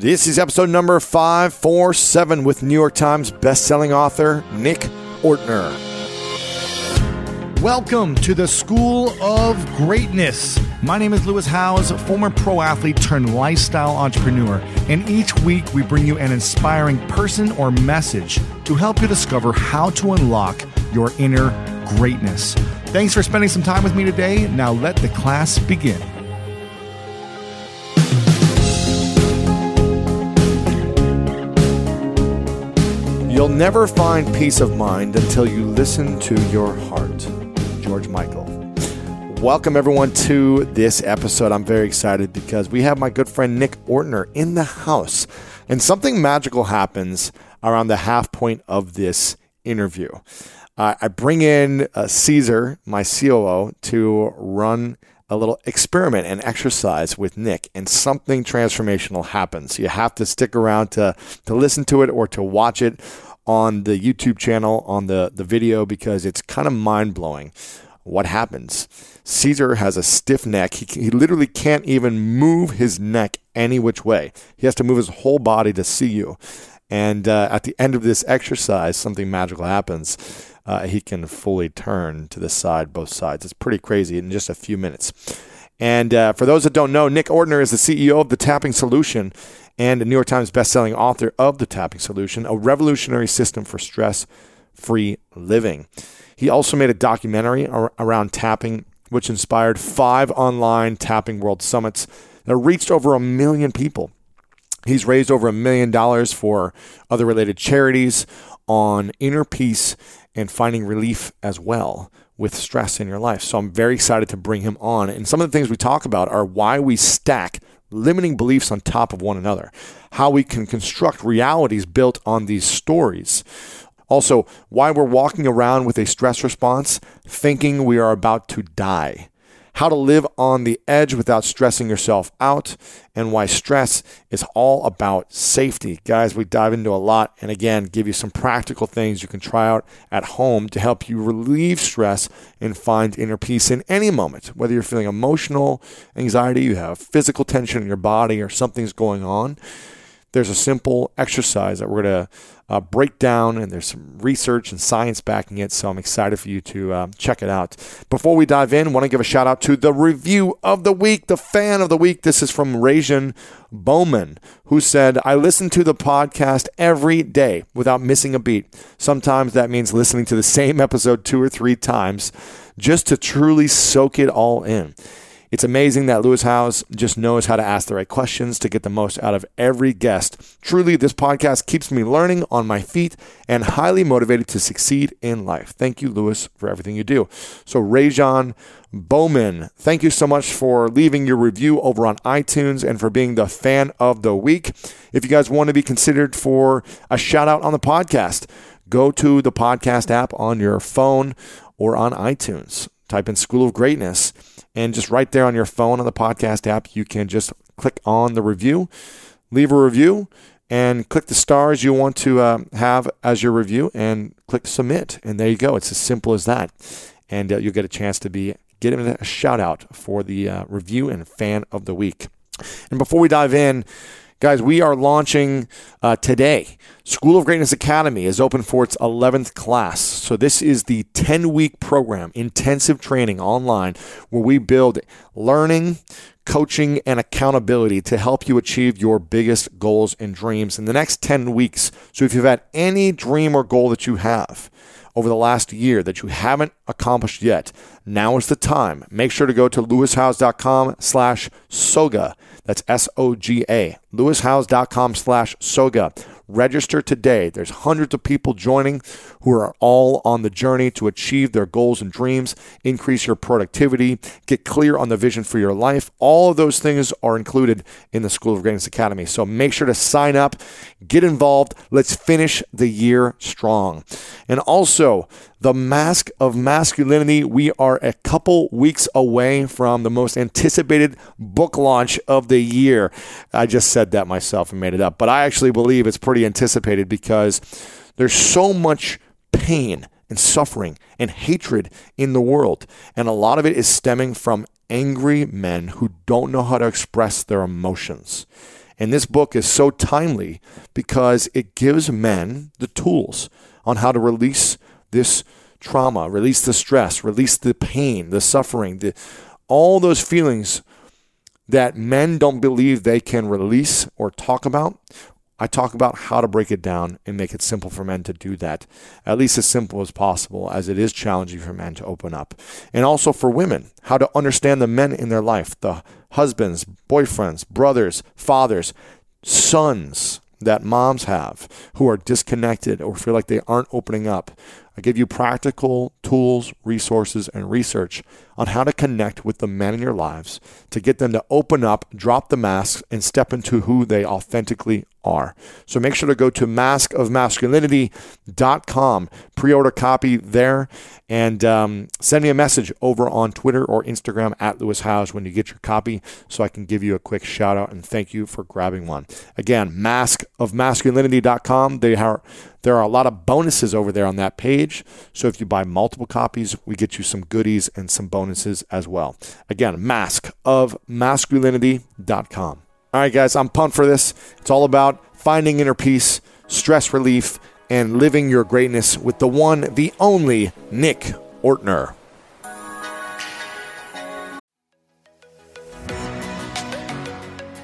This is episode number 547 with New York Times bestselling author Nick Ortner. Welcome to the School of Greatness. My name is Lewis Howes, former pro athlete turned lifestyle entrepreneur, and each week we bring you an inspiring person or message to help you discover how to unlock your inner greatness. Thanks for spending some time with me today. Now let the class begin. You'll never find peace of mind until you listen to your heart. George Michael. Welcome, everyone, to this episode. I'm very excited because we have my good friend Nick Ortner in the house, and something magical happens around the half point of this interview. Uh, I bring in uh, Caesar, my COO, to run a little experiment and exercise with Nick, and something transformational happens. You have to stick around to, to listen to it or to watch it on the YouTube channel, on the, the video, because it's kind of mind blowing what happens. Caesar has a stiff neck. He, he literally can't even move his neck any which way. He has to move his whole body to see you. And uh, at the end of this exercise, something magical happens. Uh, he can fully turn to the side, both sides. It's pretty crazy in just a few minutes. And uh, for those that don't know, Nick Ortner is the CEO of the Tapping Solution and a New York Times bestselling author of the Tapping Solution, a revolutionary system for stress free living. He also made a documentary ar- around tapping, which inspired five online tapping world summits that reached over a million people. He's raised over a million dollars for other related charities on inner peace and finding relief as well with stress in your life. So I'm very excited to bring him on. And some of the things we talk about are why we stack limiting beliefs on top of one another, how we can construct realities built on these stories. Also, why we're walking around with a stress response thinking we are about to die how to live on the edge without stressing yourself out, and why stress is all about safety. Guys, we dive into a lot and again, give you some practical things you can try out at home to help you relieve stress and find inner peace in any moment, whether you're feeling emotional anxiety, you have physical tension in your body, or something's going on. There's a simple exercise that we're going to uh, break down, and there's some research and science backing it. So I'm excited for you to uh, check it out. Before we dive in, want to give a shout out to the review of the week, the fan of the week. This is from Rajan Bowman, who said, I listen to the podcast every day without missing a beat. Sometimes that means listening to the same episode two or three times just to truly soak it all in. It's amazing that Lewis Howes just knows how to ask the right questions to get the most out of every guest. Truly, this podcast keeps me learning on my feet and highly motivated to succeed in life. Thank you, Lewis, for everything you do. So, Rajan Bowman, thank you so much for leaving your review over on iTunes and for being the fan of the week. If you guys want to be considered for a shout out on the podcast, go to the podcast app on your phone or on iTunes. Type in School of Greatness and just right there on your phone on the podcast app, you can just click on the review, leave a review, and click the stars you want to uh, have as your review and click submit. And there you go. It's as simple as that. And uh, you'll get a chance to be getting a shout out for the uh, review and fan of the week. And before we dive in, Guys, we are launching uh, today. School of Greatness Academy is open for its 11th class. So, this is the 10 week program, intensive training online, where we build learning, coaching, and accountability to help you achieve your biggest goals and dreams in the next 10 weeks. So, if you've had any dream or goal that you have, over the last year that you haven't accomplished yet, now is the time. Make sure to go to lewishowes.com slash SOGA. That's S-O-G-A. lewishowes.com slash SOGA. Register today. There's hundreds of people joining who are all on the journey to achieve their goals and dreams, increase your productivity, get clear on the vision for your life. All of those things are included in the School of Greatness Academy. So make sure to sign up, get involved. Let's finish the year strong. And also, the Mask of Masculinity. We are a couple weeks away from the most anticipated book launch of the year. I just said that myself and made it up, but I actually believe it's pretty anticipated because there's so much pain and suffering and hatred in the world. And a lot of it is stemming from angry men who don't know how to express their emotions. And this book is so timely because it gives men the tools on how to release this trauma, release the stress, release the pain, the suffering, the, all those feelings that men don't believe they can release or talk about. I talk about how to break it down and make it simple for men to do that, at least as simple as possible, as it is challenging for men to open up. And also for women, how to understand the men in their life, the husbands, boyfriends, brothers, fathers, sons that moms have who are disconnected or feel like they aren't opening up. I give you practical tools, resources, and research on how to connect with the men in your lives to get them to open up, drop the masks, and step into who they authentically are. So make sure to go to maskofmasculinity.com, pre order copy there, and um, send me a message over on Twitter or Instagram at Lewis Howes when you get your copy so I can give you a quick shout out and thank you for grabbing one. Again, maskofmasculinity.com. They are there are a lot of bonuses over there on that page. So if you buy multiple copies, we get you some goodies and some bonuses as well. Again, maskofmasculinity.com. All right, guys, I'm pumped for this. It's all about finding inner peace, stress relief, and living your greatness with the one, the only Nick Ortner.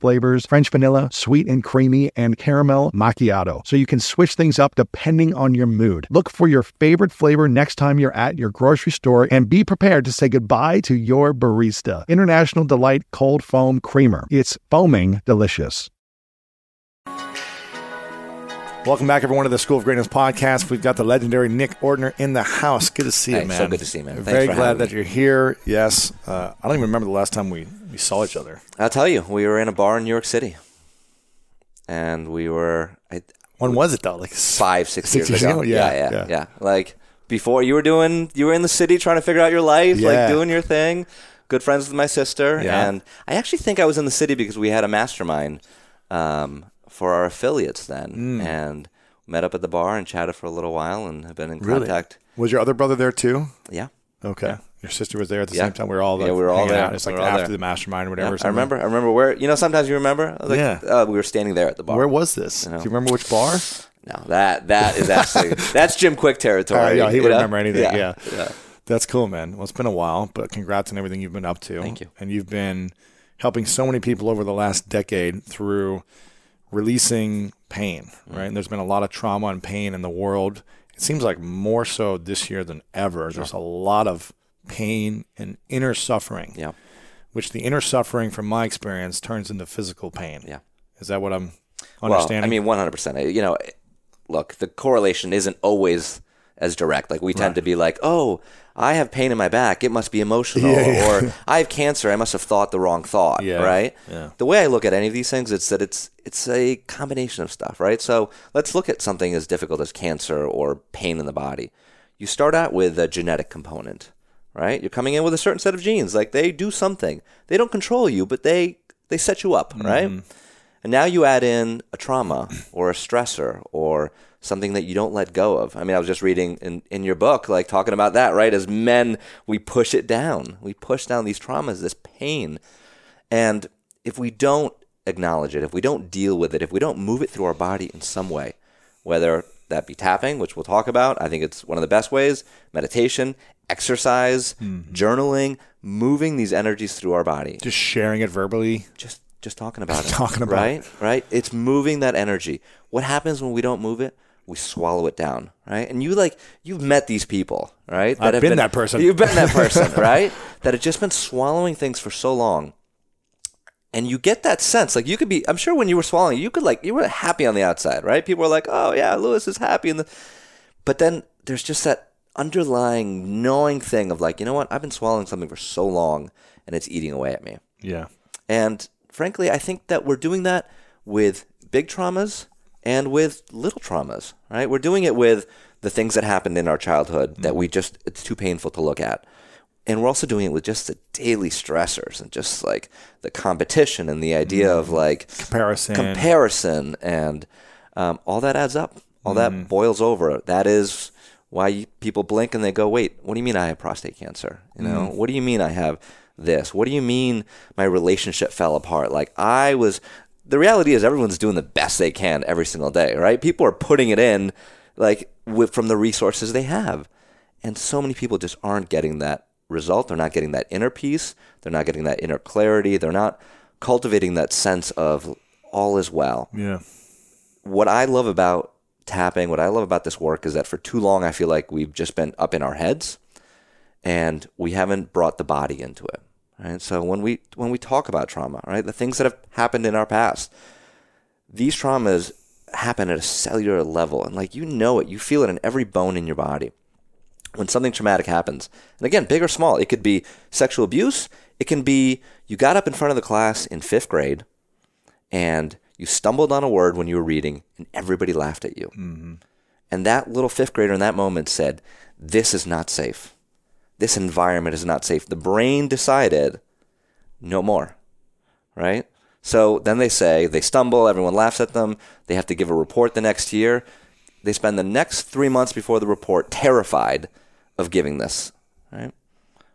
flavors French vanilla, sweet and creamy, and caramel macchiato. So you can switch things up depending on your mood. Look for your favorite flavor next time you're at your grocery store and be prepared to say goodbye to your barista. International Delight Cold Foam Creamer. It's foaming delicious. Welcome back, everyone, to the School of Greatness podcast. We've got the legendary Nick Ortner in the house. Good to see Hey, you, man. so good to see you, man. Thanks Very for glad that me. you're here. Yes. Uh, I don't even remember the last time we, we saw each other. I'll tell you, we were in a bar in New York City, and we were I, When was it, though? Like five, six, Six years, years ago. ago? Yeah, yeah, yeah. yeah, Like before, you were doing, you were in the city trying to figure out your life, Yeah. like doing your thing. Good friends with my sister, Yeah. and I actually think I was in the city because we had a mastermind um, for our affiliates then, Mm. and met up at the bar and chatted for a little while, and have been in Really? contact. Was your other brother there, too? Yeah. Okay. Your sister was there at the Yeah. same time. We were all Yeah, we were all there. out. It's like We after there. the mastermind or Yeah, whatever. or I remember. I remember where. You know, sometimes you remember. Like, Yeah. Uh, we were standing there at the bar. Where was this? You know. Do you remember which bar? No, that that is actually that's Jim Kwik territory. Uh, yeah, he would know? remember anything. Yeah. yeah. That's cool, man. Well, it's been a while, but congrats on everything you've been up to. Thank you. And you've been helping so many people over the last decade through releasing pain, right? And there's been a lot of trauma and pain in the world. It seems like more so this year than ever. There's a lot of pain and inner suffering, Yeah. which the inner suffering, from my experience, turns into physical pain. Yeah. Is that what I'm understanding? Well? I mean, 100%. You know, look, the correlation isn't always as direct. Like we tend to be like, oh, I have pain in my back. It must be emotional. Or I have cancer. I must have thought the wrong thought. Yeah, Right. yeah. The way I look at any of these things, it's that it's it's a combination of stuff. Right. So let's look at something as difficult as cancer or pain in the body. You start out with a genetic component. Right. You're coming in with a certain set of genes. Like they do something. They don't control you, but they they set you up. Right. Mm-hmm. And now you add in a trauma or a stressor or something that you don't let go of. I mean, I was just reading in, in your book, like talking about that, right? As men, we push it down. We push down these traumas, this pain. And if we don't acknowledge it, if we don't deal with it, if we don't move it through our body in some way, whether that be tapping, which we'll talk about, I think it's one of the best ways, meditation, exercise, mm-hmm. journaling, moving these energies through our body just sharing it verbally. just just talking about it. Talking about right, right. It's moving that energy. What happens when we don't move it? We swallow it down, right? And you like you've met these people, right? I've have been that person. You've been that person, right? That have just been swallowing things for so long, and you get that sense. Like you could be. I'm sure when you were swallowing, you could like you were happy on the outside, right? People were like, "Oh yeah, Lewis is happy," and the, but then there's just that underlying knowing thing of like, you know what? I've been swallowing something for so long, and it's eating away at me. Yeah. And frankly, I think that we're doing that with big traumas and with little traumas, right? We're doing it with the things that happened in our childhood that mm-hmm. we just, it's too painful to look at. And we're also doing it with just the daily stressors and just like the competition and the idea of mm-hmm. like Comparison. comparison and um, all that adds up. All that mm-hmm. boils over. That is why people blink and they go, "Wait, what do you mean I have prostate cancer? You know, mm-hmm. what do you mean I have this? What do you mean my relationship fell apart? Like I was." The reality is, everyone's doing the best they can every single day, right? People are putting it in, like with, from the resources they have, and so many people just aren't getting that result. They're not getting that inner peace. They're not getting that inner clarity. They're not cultivating that sense of all is well Yeah. what I love about tapping, what I love about this work is that for too long I feel like we've just been up in our heads and we haven't brought the body into it. Right? So when we when we talk about trauma, right, the things that have happened in our past, these traumas happen at a cellular level and like you know it, you feel it in every bone in your body. When something traumatic happens, and again, big or small, it could be sexual abuse, it can be you got up in front of the class in fifth grade and you stumbled on a word when you were reading and everybody laughed at you. Mm-hmm. And that little fifth grader in that moment said, This is not safe. This environment is not safe. The brain decided, no more. Right? So then they say, they stumble, everyone laughs at them, they have to give a report the next year. They spend the next three months before the report terrified of giving this. Right?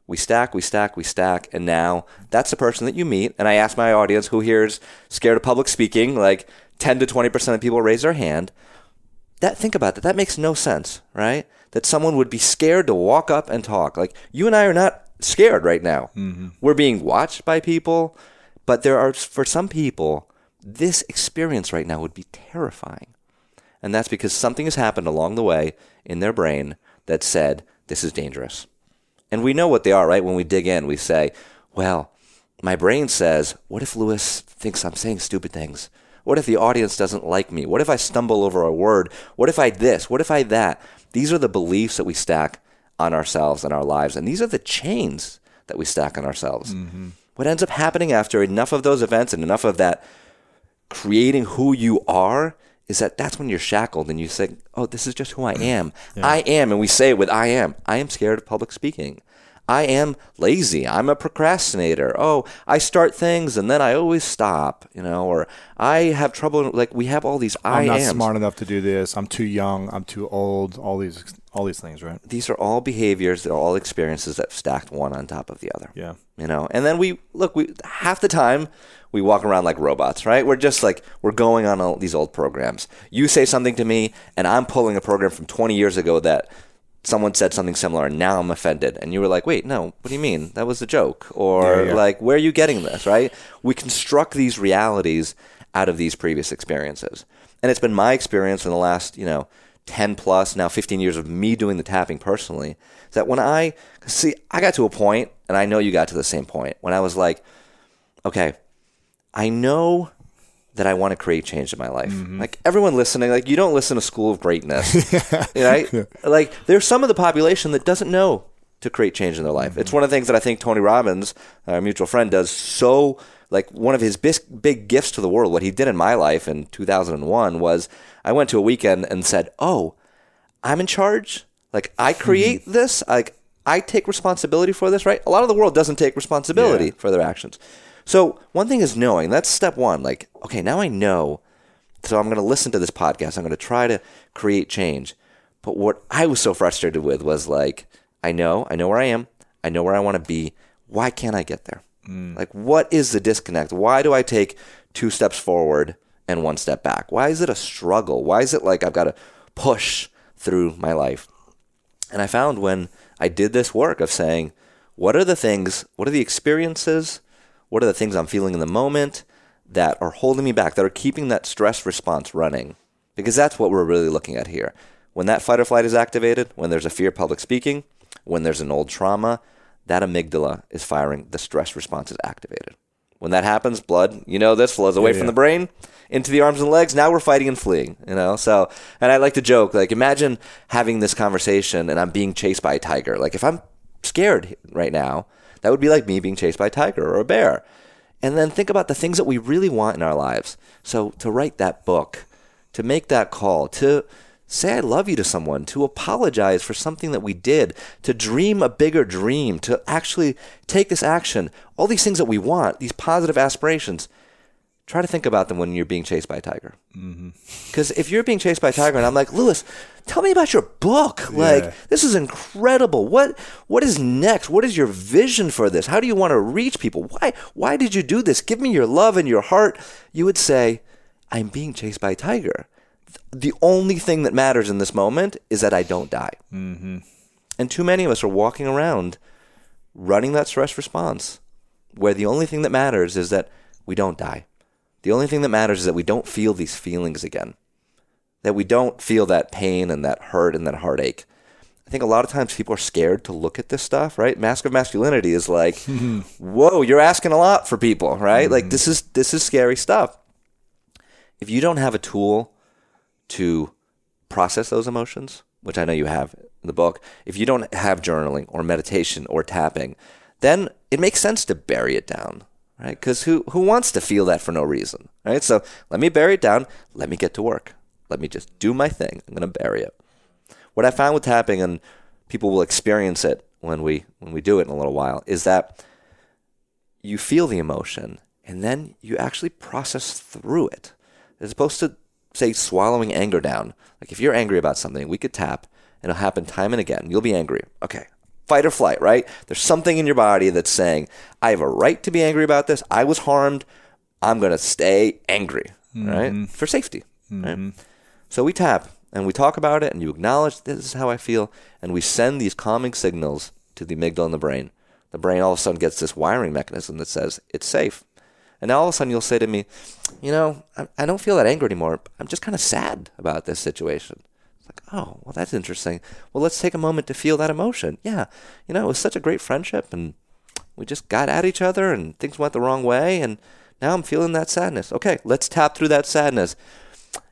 We stack, we stack, we stack, and now that's the person that you meet. And I ask my audience who here is scared of public speaking, like 10 to 20% of people raise their hand. That think about that. That makes no sense, right? That someone would be scared to walk up and talk. Like you and I are not scared right now. Mm-hmm. We're being watched by people, but there are for some people this experience right now would be terrifying. And that's because something has happened along the way in their brain that said this is dangerous. And we know what they are, right? When we dig in, we say, well, my brain says, what if Lewis thinks I'm saying stupid things? What if the audience doesn't like me? What if I stumble over a word? What if I this? What if I that? These are the beliefs that we stack on ourselves and our lives. And these are the chains that we stack on ourselves. Mm-hmm. What ends up happening after enough of those events and enough of that creating who you are is that that's when you're shackled and you say, "Oh, this is just who I am. I am," and we say it with "I am." I am scared of public speaking. I am lazy. I'm a procrastinator. Oh, I start things and then I always stop. You know, or I have trouble. Like we have all these I I'm not ams. smart enough to do this. I'm too young. I'm too old. All these, all these things, right? These are all behaviors. They're all experiences that stacked one on top of the other. Yeah. you know and then we look we half the time we walk around like robots right we're just like we're going on all these old programs you say something to me and i'm pulling a program from 20 years ago that someone said something similar and now i'm offended. And you were like wait no what do you mean? That was a joke. Or Yeah, yeah. like where are you getting this right? We construct these realities out of these previous experiences. And it's been my experience in the last you know 10 plus now 15 years of me doing the tapping personally that when i see i got to a point and i know you got to the same point when i was like okay i know that I want to create change in my life. Mm-hmm. Like everyone listening, like you don't listen to School of Greatness, right? Like there's some of the population that doesn't know to create change in their life. It's one of the things that I think Tony Robbins, our mutual friend, does so. Like one of his big, big gifts to the world, what he did in my life in 2001 was I went to a weekend and said, "Oh, I'm in charge. Like I create this. Like I take responsibility for this. Right? A lot of the world doesn't take responsibility Yeah. for their actions. So one thing is knowing. That's step one. Like okay, now I know. So I'm going to listen to this podcast. I'm going to try to create change. But what I was so frustrated with was like, I know, I know where I am. I know where I want to be. Why can't I get there? Mm. Like, what is the disconnect? Why do I take two steps forward and one step back? Why is it a struggle? Why is it like I've got to push through my life? And I found when I did this work of saying, what are the things, what are the experiences, what are the things I'm feeling in the moment that are holding me back, that are keeping that stress response running? Because that's what we're really looking at here. When that fight or flight is activated, when there's a fear of public speaking, when there's an old trauma, that amygdala is firing, the stress response is activated. When that happens, blood, you know this, flows away Yeah, from the brain into the arms and legs. Now we're fighting and fleeing, you know? So, and I like to joke, like, imagine having this conversation and I'm being chased by a tiger. Like, if I'm scared right now, that would be like me being chased by a tiger or a bear. And then think about the things that we really want in our lives. So, to write that book, to make that call, to say I love you to someone, to apologize for something that we did, to dream a bigger dream, to actually take this action, all these things that we want, these positive aspirations, try to think about them when you're being chased by a tiger. Because if you're being chased by a tiger, and I'm like, Lewis, tell me about your book. Like, this is incredible. What what is next? What is your vision for this? How do you want to reach people? Why why did you do this? Give me your love and your heart. You would say, I'm being chased by a tiger. The only thing that matters in this moment is that I don't die. Mm-hmm. And too many of us are walking around running that stress response where the only thing that matters is that we don't die. The only thing that matters is that we don't feel these feelings again, that we don't feel that pain and that hurt and that heartache. I think a lot of times people are scared to look at this stuff, right? Mask of masculinity is like, hmm. whoa, you're asking a lot for people, right? Like hmm. this is this is scary stuff. If you don't have a tool to process those emotions, which I know you have in the book, if you don't have journaling or meditation or tapping, then it makes sense to bury it down, right? Because who, who wants to feel that for no reason, right? So let me bury it down. Let me get to work. Let me just do my thing. I'm going to bury it. What I found with tapping, and people will experience it when we when we do it in a little while, is that you feel the emotion and then you actually process through it. As opposed to say swallowing anger down. Like if you're angry about something, we could tap and it'll happen time and again. You'll be angry. Okay. Fight or flight, right? There's something in your body that's saying, I have a right to be angry about this. I was harmed. I'm going to stay angry, right? Mm-hmm. For safety, right? Mm-hmm. So we tap and we talk about it and you acknowledge this is how I feel. And we send these calming signals to the amygdala in the brain. The brain all of a sudden gets this wiring mechanism that says it's safe. And now all of a sudden you'll say to me, you know, I, I don't feel that anger anymore. I'm just kind of sad about this situation. It's like, oh, well, that's interesting. Well, let's take a moment to feel that emotion. Yeah, you know, it was such a great friendship and we just got at each other and things went the wrong way. And now I'm feeling that sadness. Okay, let's tap through that sadness.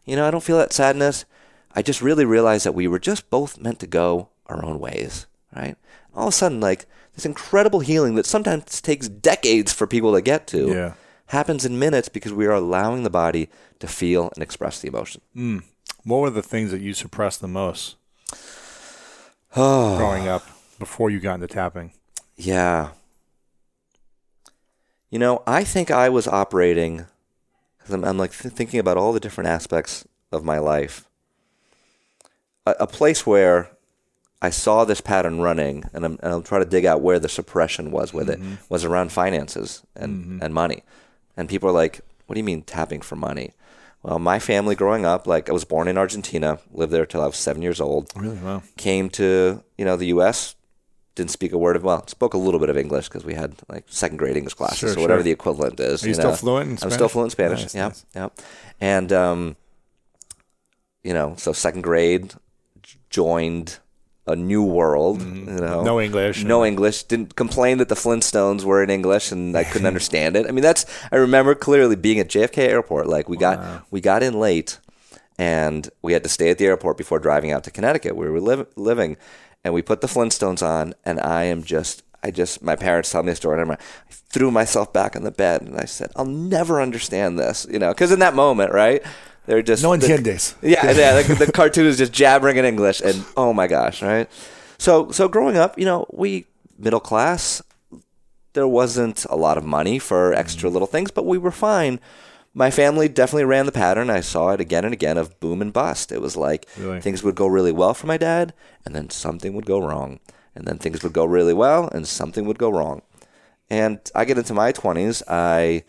You know, I don't feel that sadness. I just really realized that we were just both meant to go our own ways, right? All of a sudden, like this incredible healing that sometimes takes decades for people to get to Yeah. happens in minutes because we are allowing the body to feel and express the emotion. Hmm. What were the things that you suppressed the most growing up before you got into tapping? yeah. You know, I think I was operating, because I'm, I'm like th- thinking about all the different aspects of my life. A, a place where I saw this pattern running, and I'm, and I'm trying to dig out where the suppression was with it, mm-hmm. was around finances and, mm-hmm. and money. And people are like, what do you mean tapping for money? Well, my family growing up, like I was born in Argentina, lived there till I was seven years old. Really? Wow. Came to you know the U.S. Didn't speak a word of well, spoke a little bit of English because we had like second grade English classes Sure, or whatever sure. the equivalent is. Are you still know. fluent in I'm still fluent in Spanish. Nice, yeah, nice. yeah. And um, you know, so second grade joined a new world. Mm-hmm. You know, No English. no English. Didn't complain that the Flintstones were in English and I couldn't understand it. I mean, that's I remember clearly being at JFK Airport. Like we got we got in late, and we had to stay at the airport before driving out to Connecticut, where we were liv- living, and we put the Flintstones on, and I am just. I just, my parents tell me a story, and I'm, I threw myself back on the bed, and I said, "I'll never understand this," you know, because in that moment, right, they're just No the- entiendes. yeah, yeah. Like the cartoon is just jabbering in English, and oh my gosh, right? So, so growing up, you know, we middle class. There wasn't a lot of money for extra little things, but we were fine. My family definitely ran the pattern. I saw it again and again of boom and bust. It was like Really? things would go really well for my dad, and then something would go wrong, and then things would go really well, and something would go wrong. And I get into my twenties. I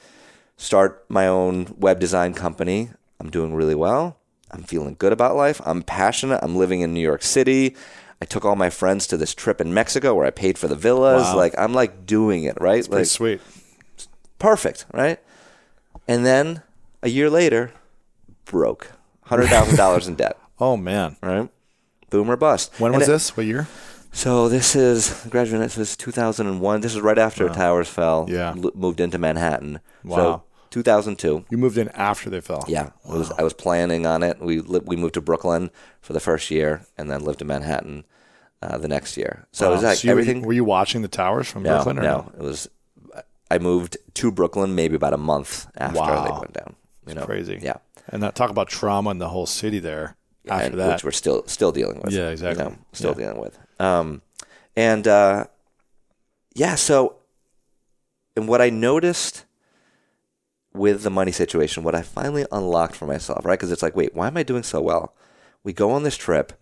start my own web design company. I'm doing really well. I'm feeling good about life. I'm passionate. I'm living in New York City. I took all my friends to this trip in Mexico where I paid for the villas. Wow. Like I'm like doing it, right? Pretty Like sweet. perfect, right? And then a year later, broke. Hundred thousand dollars in debt, Oh man. right? Boom or bust. When And was it- this? What year? so this is graduating. This is 2001. This is right after towers fell. Yeah. l- moved into Manhattan. Wow. So 2002. You moved in after they fell. Yeah, it was, I was planning on it. We li- we moved to Brooklyn for the first year, and then lived in Manhattan uh, the next year. So it was Wow. like So you- everything. Were you watching the towers from no, Brooklyn? Or no, it was. I moved to Brooklyn maybe about a month after Wow. they went down. You know, Crazy. Yeah, And that talk about trauma in the whole city there. After that, which we're still still dealing with. Yeah, you exactly. know, still Yeah. dealing with. Um, and uh, yeah, so and what I noticed with the money situation, what I finally unlocked for myself, right? Because it's like, wait, why am I doing so well? We go on this trip,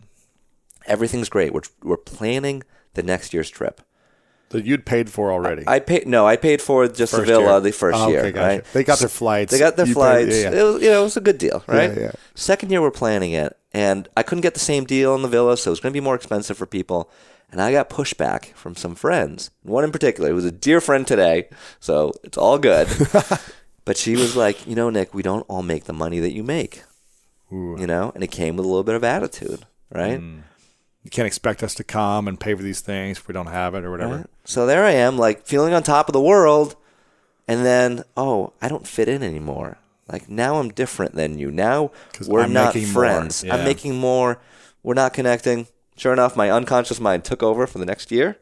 everything's great. We're we're planning the next year's trip. that you'd paid for already. I paid no, I paid for just the First villa year. the first Oh, okay, year, gotcha. right? They got their flights. They got their You paid- flights. yeah, yeah. It was, you know, it was a good deal, right? yeah. Second year we're planning it, and I couldn't get the same deal in the villa, so it was going to be more expensive for people. And I got pushback from some friends. One in particular, who was a dear friend today, so it's all good. but she was like, you know, Nick, we don't all make the money that you make, Ooh. you know, and it came with a little bit of attitude, right? Hmm. You can't expect us to come and pay for these things if we don't have it or whatever. Right? So there I am, like feeling on top of the world, and then oh, I don't fit in anymore. Like now I'm different than you. Now we're I'm not friends. Yeah. I'm making more. We're not connecting. Sure enough, my unconscious mind took over for the next year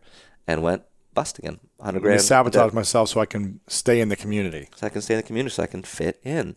and went bust again. Hundred Let me grand. sabotage myself so I can stay in the community. So I can stay in the community, so I can fit in.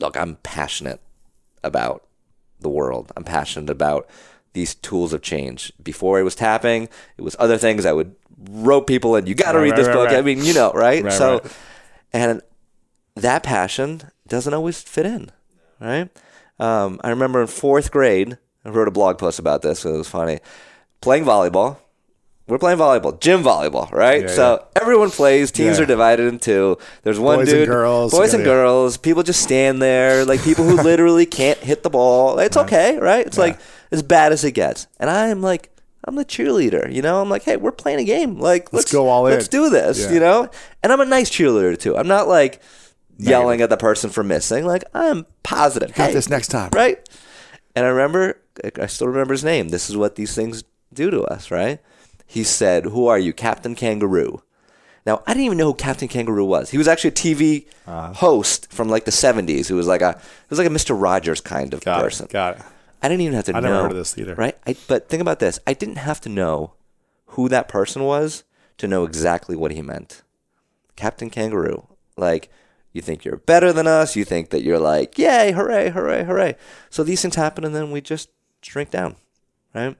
look i'm passionate about the world. I'm passionate about these tools of change. Before it was tapping it was other things. I would rope people and you got to Right, read this right, book. I mean you know right, so and that passion doesn't always fit in right? Um, i remember in fourth grade i wrote a blog post about this so it was funny. Playing volleyball we're playing volleyball, gym volleyball, right? Yeah, so everyone plays. Teams Yeah. are divided in two. There's one Boys and dude, girls, boys and yeah. girls. People just stand there, like people who literally can't hit the ball. It's okay, right? It's like as bad as it gets. And I'm like, I'm the cheerleader, you know. I'm like, hey, we're playing a game. Like, let's, go all in. Let's do this, Yeah. you know. And I'm a nice cheerleader too. I'm not like yelling at the person for missing. Like, I'm positive. Got hey, this next time. right? And I remember, I still remember his name. This is what these things do to us, right? He said, "Who are you, Captain Kangaroo?" Now I didn't even know who Captain Kangaroo was. He was actually a TV Uh-huh. host from like the '70s. Who was like a, he was like a Mister Rogers kind of Got person. it. Got it. I didn't even have to I know. never heard of this either. Right? I, but think about this. I didn't have to know who that person was to know exactly what he meant. Captain Kangaroo. Like, you think you're better than us. You think that you're like, yay, hooray, hooray, hooray. So these things happen and then we just shrink down, right?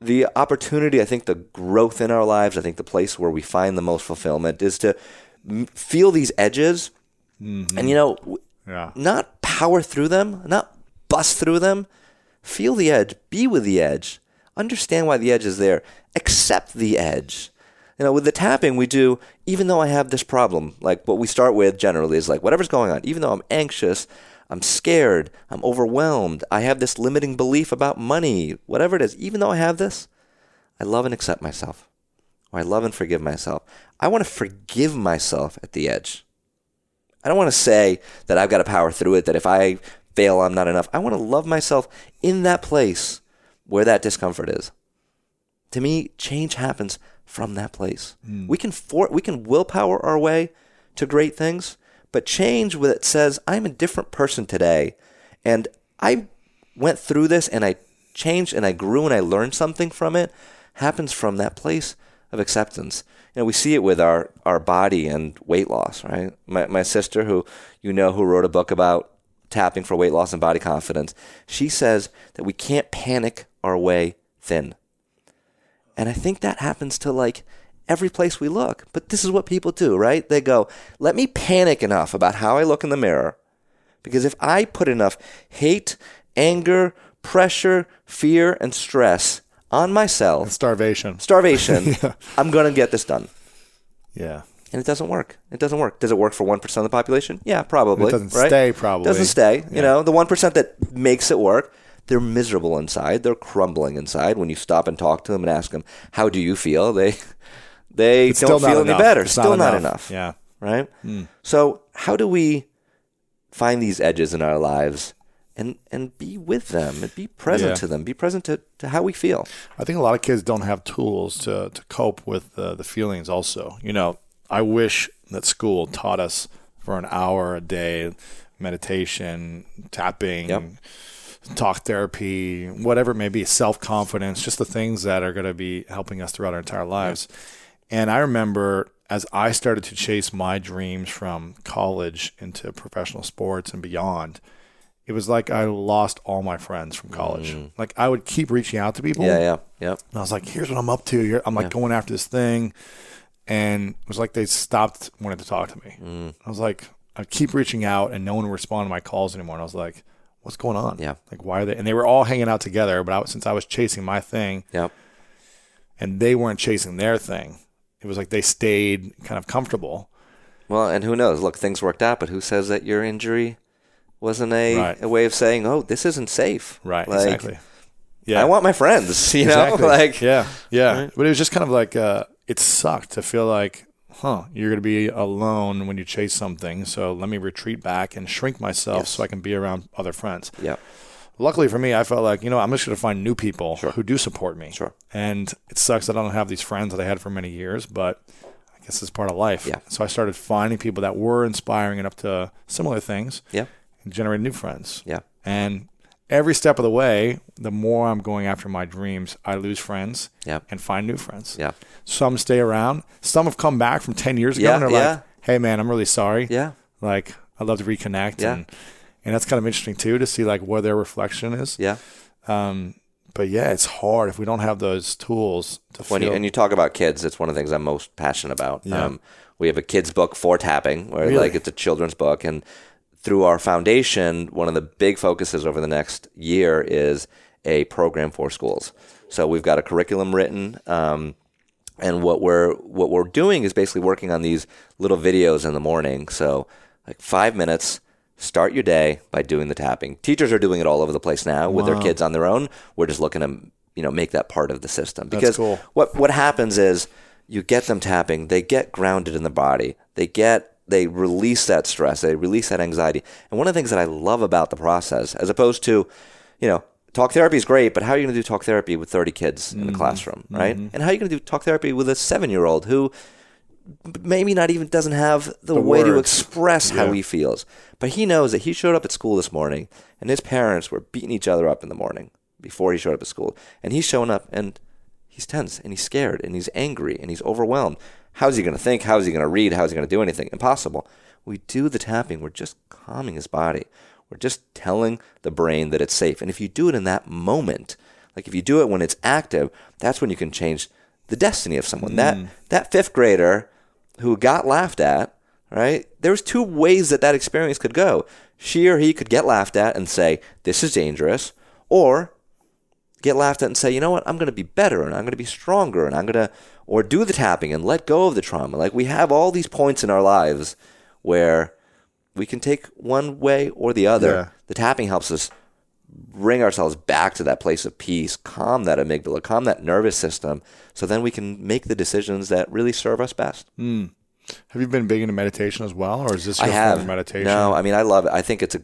The opportunity, I think the growth in our lives, I think the place where we find the most fulfillment is to m- feel these edges. Mm-hmm. And, you know, w- Yeah. not power through them, not bust through them. Feel the edge, be with the edge, understand why the edge is there, accept the edge. You know, with the tapping, we do, even though I have this problem, like what we start with generally is like, whatever's going on, even though I'm anxious, I'm scared, I'm overwhelmed, I have this limiting belief about money, whatever it is, even though I have this, I love and accept myself, or I love and forgive myself. I want to forgive myself at the edge. I don't want to say that I've got to power through it, that if I fail, I'm not enough. I want to love myself in that place where that discomfort is. To me, change happens from that place. Hmm. We can for, we can willpower our way to great things, but change with it says I'm a different person today, and I went through this and I changed and I grew and I learned something from it. Happens from that place of acceptance. You know, we see it with our, our body and weight loss, right? My, my sister, who you know, who wrote a book about tapping for weight loss and body confidence, she says that we can't panic our way thin. And I think that happens to like every place we look. But this is what people do, right? They go, let me panic enough about how I look in the mirror. Because if I put enough hate, anger, pressure, fear, and stress on myself, Starvation. starvation, I'm going to get this done. Yeah. And it doesn't work. It doesn't work. Does it work for 1% of the population? Yeah, probably. It doesn't right? stay, probably. Doesn't stay. Yeah. You know, the 1% that makes it work, they're miserable inside. They're crumbling inside. When you stop and talk to them and ask them, how do you feel? They, they It's don't still not feel any enough. better. It's Still not enough. Yeah. Right? So, how do we find these edges in our lives and, and be with them and be present Yeah. to them? Be present to, to how we feel. I think a lot of kids don't have tools to, to cope with uh, the feelings also. You know, I wish that school taught us for an hour a day meditation, tapping, Yep. talk therapy, whatever it may be, self confidence, just the things that are going to be helping us throughout our entire lives. And I remember as I started to chase my dreams from college into professional sports and beyond, it was like I lost all my friends from college. Like I would keep reaching out to people. Yeah, yeah, yeah. And I was like, here's what I'm up to. Here- I'm like going after this thing. And it was like they stopped wanting to talk to me. Mm. I was like, I keep reaching out and no one would respond to my calls anymore. And I was like, what's going on? Yeah. Like, why are they? And they were all hanging out together. But I, since I was chasing my thing Yeah. and they weren't chasing their thing, it was like they stayed kind of comfortable. Well, and who knows? Look, things worked out, but who says that your injury wasn't a, Right. a way of saying, "Oh, this isn't safe"? Right. Like, exactly. Yeah. I want my friends. You Exactly. know, like yeah, yeah. Right. But it was just kind of like uh, it sucked to feel like, huh, you're going to be alone when you chase something. So let me retreat back and shrink myself Yes. so I can be around other friends. yeah, Luckily for me, I felt like you know I'm just going to find new people Sure. who do support me. Sure. And it sucks that I don't have these friends that I had for many years, but I guess it's part of life. Yeah. So I started finding people that were inspiring and up to similar things, yeah, and generated new friends. yeah, And every step of the way, the more I'm going after my dreams, I lose friends yeah, and find new friends. yeah, Some stay around. Some have come back from 10 years ago Yeah, and they're yeah. like, hey, man, I'm really sorry. yeah, Like, I'd love to reconnect. Yeah. And, and that's kind of interesting, too, to see like where their reflection is. yeah. Um, but yeah, it's hard if we don't have those tools to When feel. you, and you talk about kids, it's one of the things I'm most passionate about. Yeah. Um, we have a kids book for tapping, where Really? like it's a children's book, and through our foundation, one of the big focuses over the next year is a program for schools. So we've got a curriculum written. Um, and what we're what we're doing is basically working on these little videos in the morning. So like five minutes, start your day by doing the tapping. Teachers are doing it all over the place now with their kids on their own. We're just looking to you know make that part of the system because cool. what what happens is you get them tapping, they get grounded in the body, they get they release that stress, they release that anxiety. And one of the things that I love about the process, as opposed to, you know, talk therapy is great, but how are you going to do talk therapy with 30 kids in the mm-hmm. classroom, right? Mm-hmm. And how are you going to do talk therapy with a seven year old who maybe not even doesn't have the, The way to words. express how he feels. But he knows that he showed up at school this morning and his parents were beating each other up in the morning before he showed up at school. And he's showing up and he's tense and he's scared and he's angry and he's overwhelmed. How's he going to think? How's he going to read? How's he going to do anything? Impossible. We do the tapping, we're just calming his body. We're just telling the brain that it's safe. And if you do it in that moment, like if you do it when it's active, that's when you can change the destiny of someone. That mm. that fifth grader who got laughed at, right? There's two ways that that experience could go. She or he could get laughed at and say, "This is dangerous," or get laughed at and say, "You know what? I'm going to be better and I'm going to be stronger and I'm going to or do the tapping and let go of the trauma." Like we have all these points in our lives where we can take one way or the other. Yeah. The tapping helps us bring ourselves back to that place of peace, calm that amygdala, calm that nervous system, so then we can make the decisions that really serve us best. Hmm. Have you been big into meditation as well, or is this I your have form of meditation? No, I mean I love it. I think it's a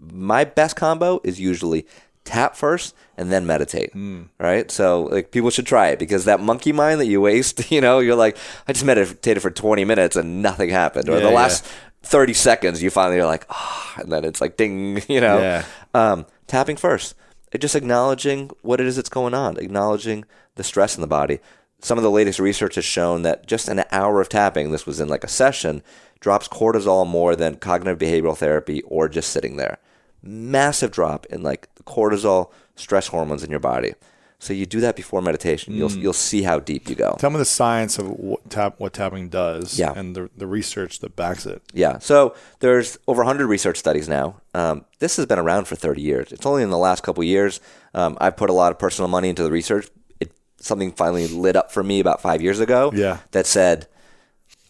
my best combo is usually tap first and then meditate. Hmm. Right? So like people should try it because that monkey mind that you waste, you know, you're like, I just meditated for 20 minutes and nothing happened. Or Yeah, the yeah. last 30 seconds you finally are like, ah, and then it's like ding, you know. Yeah. Um, tapping first. It just acknowledging what it is that's going on, acknowledging the stress in the body. Some of the latest research has shown that just an hour of tapping, this was in like a session, drops cortisol more than cognitive behavioral therapy or just sitting there. Massive drop in like cortisol stress hormones in your body. So you do that before meditation. You'll Mm. you'll see how deep you go. Tell me the science of what, tap, what tapping does Yeah. and the, the research that backs it. Yeah. So there's over 100 research studies now. Um, this has been around for 30 years. It's only in the last couple years um, I've put a lot of personal money into the research. It something finally lit up for me about five years ago. Yeah. That said,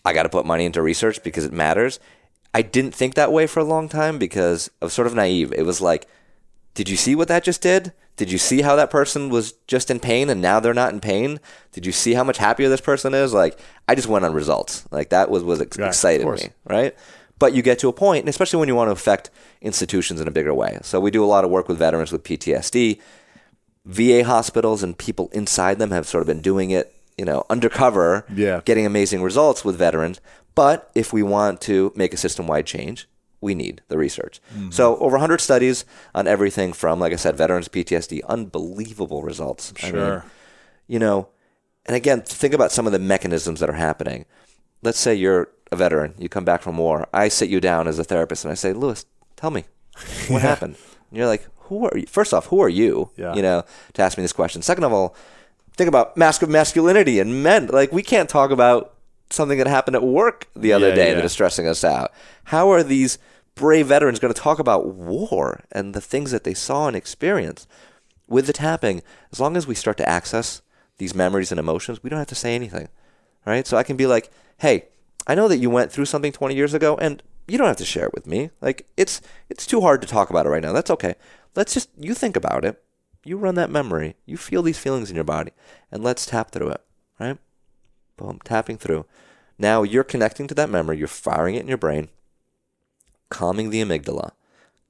I got to put money into research because it matters. I didn't think that way for a long time because I was sort of naive. It was like, did you see what that just did? Did you see how that person was just in pain and now they're not in pain? Did you see how much happier this person is? Like, I just went on results. Like that was was ex- Right, excited me, right? But you get to a point, and especially when you want to affect institutions in a bigger way. So we do a lot of work with veterans with PTSD. VA hospitals and people inside them have sort of been doing it, you know, undercover, Yeah. getting amazing results with veterans. But if we want to make a system-wide change, we need the research. Mm-hmm. So over 100 studies on everything from, like I said, veterans PTSD, unbelievable results. I mean, Sure. you know, and again, think about some of the mechanisms that are happening. Let's say you're a veteran, you come back from war. I sit you down as a therapist and I say, Lewis, tell me what happened. And you're like, who are you? First off, who are you? Yeah. You know, to ask me this question. Second of all, think about mask of masculinity and men. Like, we can't talk about something that happened at work the other Yeah, day yeah. that is stressing us out. How are these brave veterans going to talk about war and the things that they saw and experienced? With the tapping, as long as we start to access these memories and emotions, we don't have to say anything. Right? So I can be like, hey, I know that you went through something 20 years ago and you don't have to share it with me. Like it's it's too hard to talk about it right now. That's okay. Let's just you think about it. You run that memory. You feel these feelings in your body and let's tap through it, right? Boom, tapping through. Now you're connecting to that memory, you're firing it in your brain, calming the amygdala,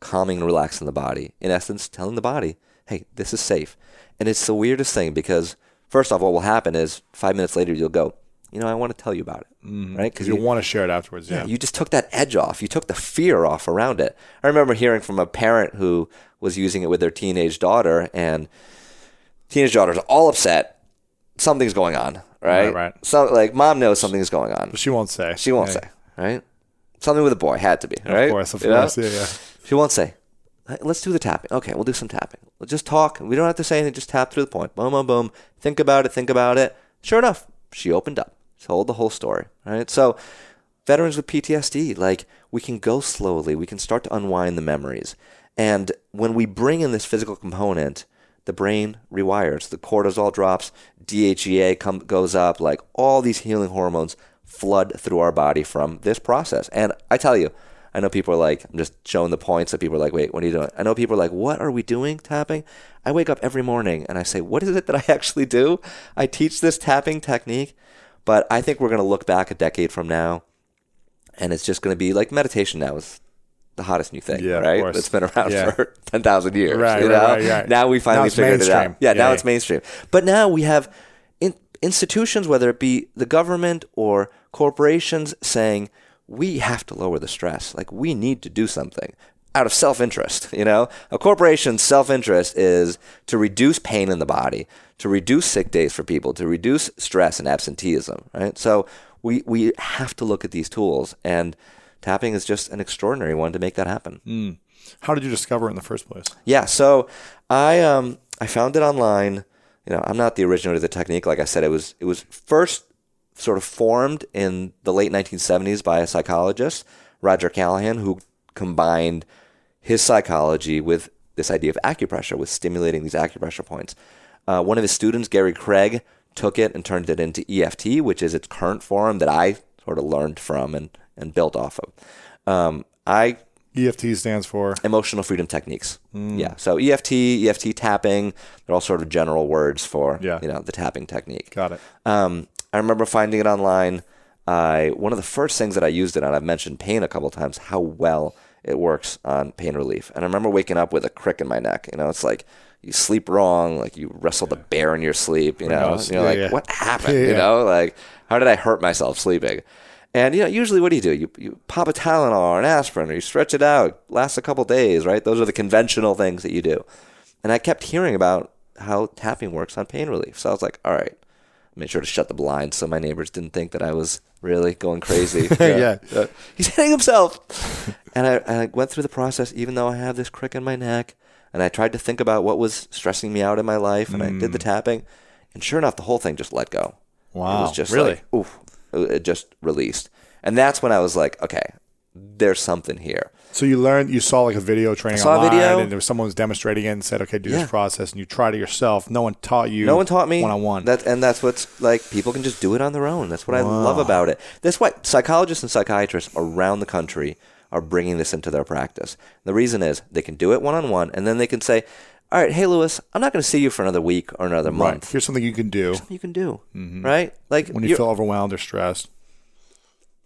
calming and relaxing the body. In essence, telling the body, hey, this is safe. And it's the weirdest thing because, first off, what will happen is five minutes later, you'll go, you know, I want to tell you about it. mm-hmm. Right? Because you want to share it afterwards. Yeah. Yeah, you just took that edge off. You took the fear off around it. I remember hearing from a parent who was using it with their teenage daughter, and teenage daughter's all upset. Something's going on, right? Right, right. So, like, mom knows something's going on. but she won't say. She won't Yeah. say, right? Something with a boy had to be, Of right? course, of You know? course. Yeah, yeah. She won't say. Let's do the tapping. Okay, we'll do some tapping. We'll just talk. We don't have to say anything. Just tap through the point. Boom, boom, boom. Think about it. Think about it. Sure enough, she opened up. Told the whole story. Right. So, veterans with PTSD, like we can go slowly. We can start to unwind the memories. And when we bring in this physical component, the brain rewires. The cortisol drops. DHEA come, goes up. Like all these healing hormones flood through our body from this process. And I tell you, I know people are like, I'm just showing the points that people are like, wait, what are you doing? I know people are like, what are we doing tapping? I wake up every morning and I say, what is it that I actually do? I teach this tapping technique, but I think we're going to look back a decade from now and it's just going to be like meditation now is the hottest new thing, Yeah, right? It's been around Yeah. for 10,000 years. Right, you know? right, right. Now we finally it's figured it out. Yeah, Yeah, now it's mainstream. But now we have in, institutions, whether it be the government or corporations saying we have to lower the stress. Like we need to do something out of self-interest, you know? A corporation's self-interest is to reduce pain in the body, to reduce sick days for people, to reduce stress and absenteeism, right? So we we have to look at these tools and tapping is just an extraordinary one to make that happen. Mm. How did you discover it in the first place? Yeah, so I um I found it online. You know, I'm not the originator of the technique. Like I said, it was it was first sort of formed in the late 1970s by a psychologist, Roger Callahan, who combined his psychology with this idea of acupressure, with stimulating these acupressure points. Uh, one of his students, Gary Craig, took it and turned it into EFT, which is its current form that I sort of learned from and, and built off of. Um, I EFT stands for emotional freedom techniques. Mm. Yeah. So EFT, EFT tapping, they're all sort of general words for yeah. you know the tapping technique. Got it. Um, I remember finding it online. I one of the first things that I used it on. I've mentioned pain a couple times. How well it works on pain relief. And I remember waking up with a crick in my neck. You know, it's like you sleep wrong, like you wrestled yeah. a bear in your sleep. You know, you're yeah, like, what happened? You know, like how did I hurt myself sleeping? And you know, usually what do you do? You you pop a Tylenol or an aspirin, or you stretch it out, lasts a couple days, right? Those are the conventional things that you do. And I kept hearing about how tapping works on pain relief. So I was like, all right, made sure to shut the blinds so my neighbors didn't think that I was really going crazy. yeah, yeah. he's hitting himself. and I, I went through the process, even though I have this crick in my neck, and I tried to think about what was stressing me out in my life, and mm. I did the mm. tapping, and sure enough, the whole thing just let go. Wow, it was just really? like, oof, it just released, and that's when I was like, okay, there's something here. So you learned, you saw like a video training I saw online, a video. and there was someone was demonstrating it and said, "Okay, do yeah. this process," and you tried it yourself. No one taught you. No one taught me one on one. That and that's what's like. People can just do it on their own. That's what wow. I love about it. That's why psychologists and psychiatrists around the country are bringing this into their practice. The reason is they can do it one on one, and then they can say, "All right, hey Lewis, I'm not going to see you for another week or another month. Right. Here's something you can do. Here's something you can do, mm-hmm. right? Like when you feel overwhelmed or stressed.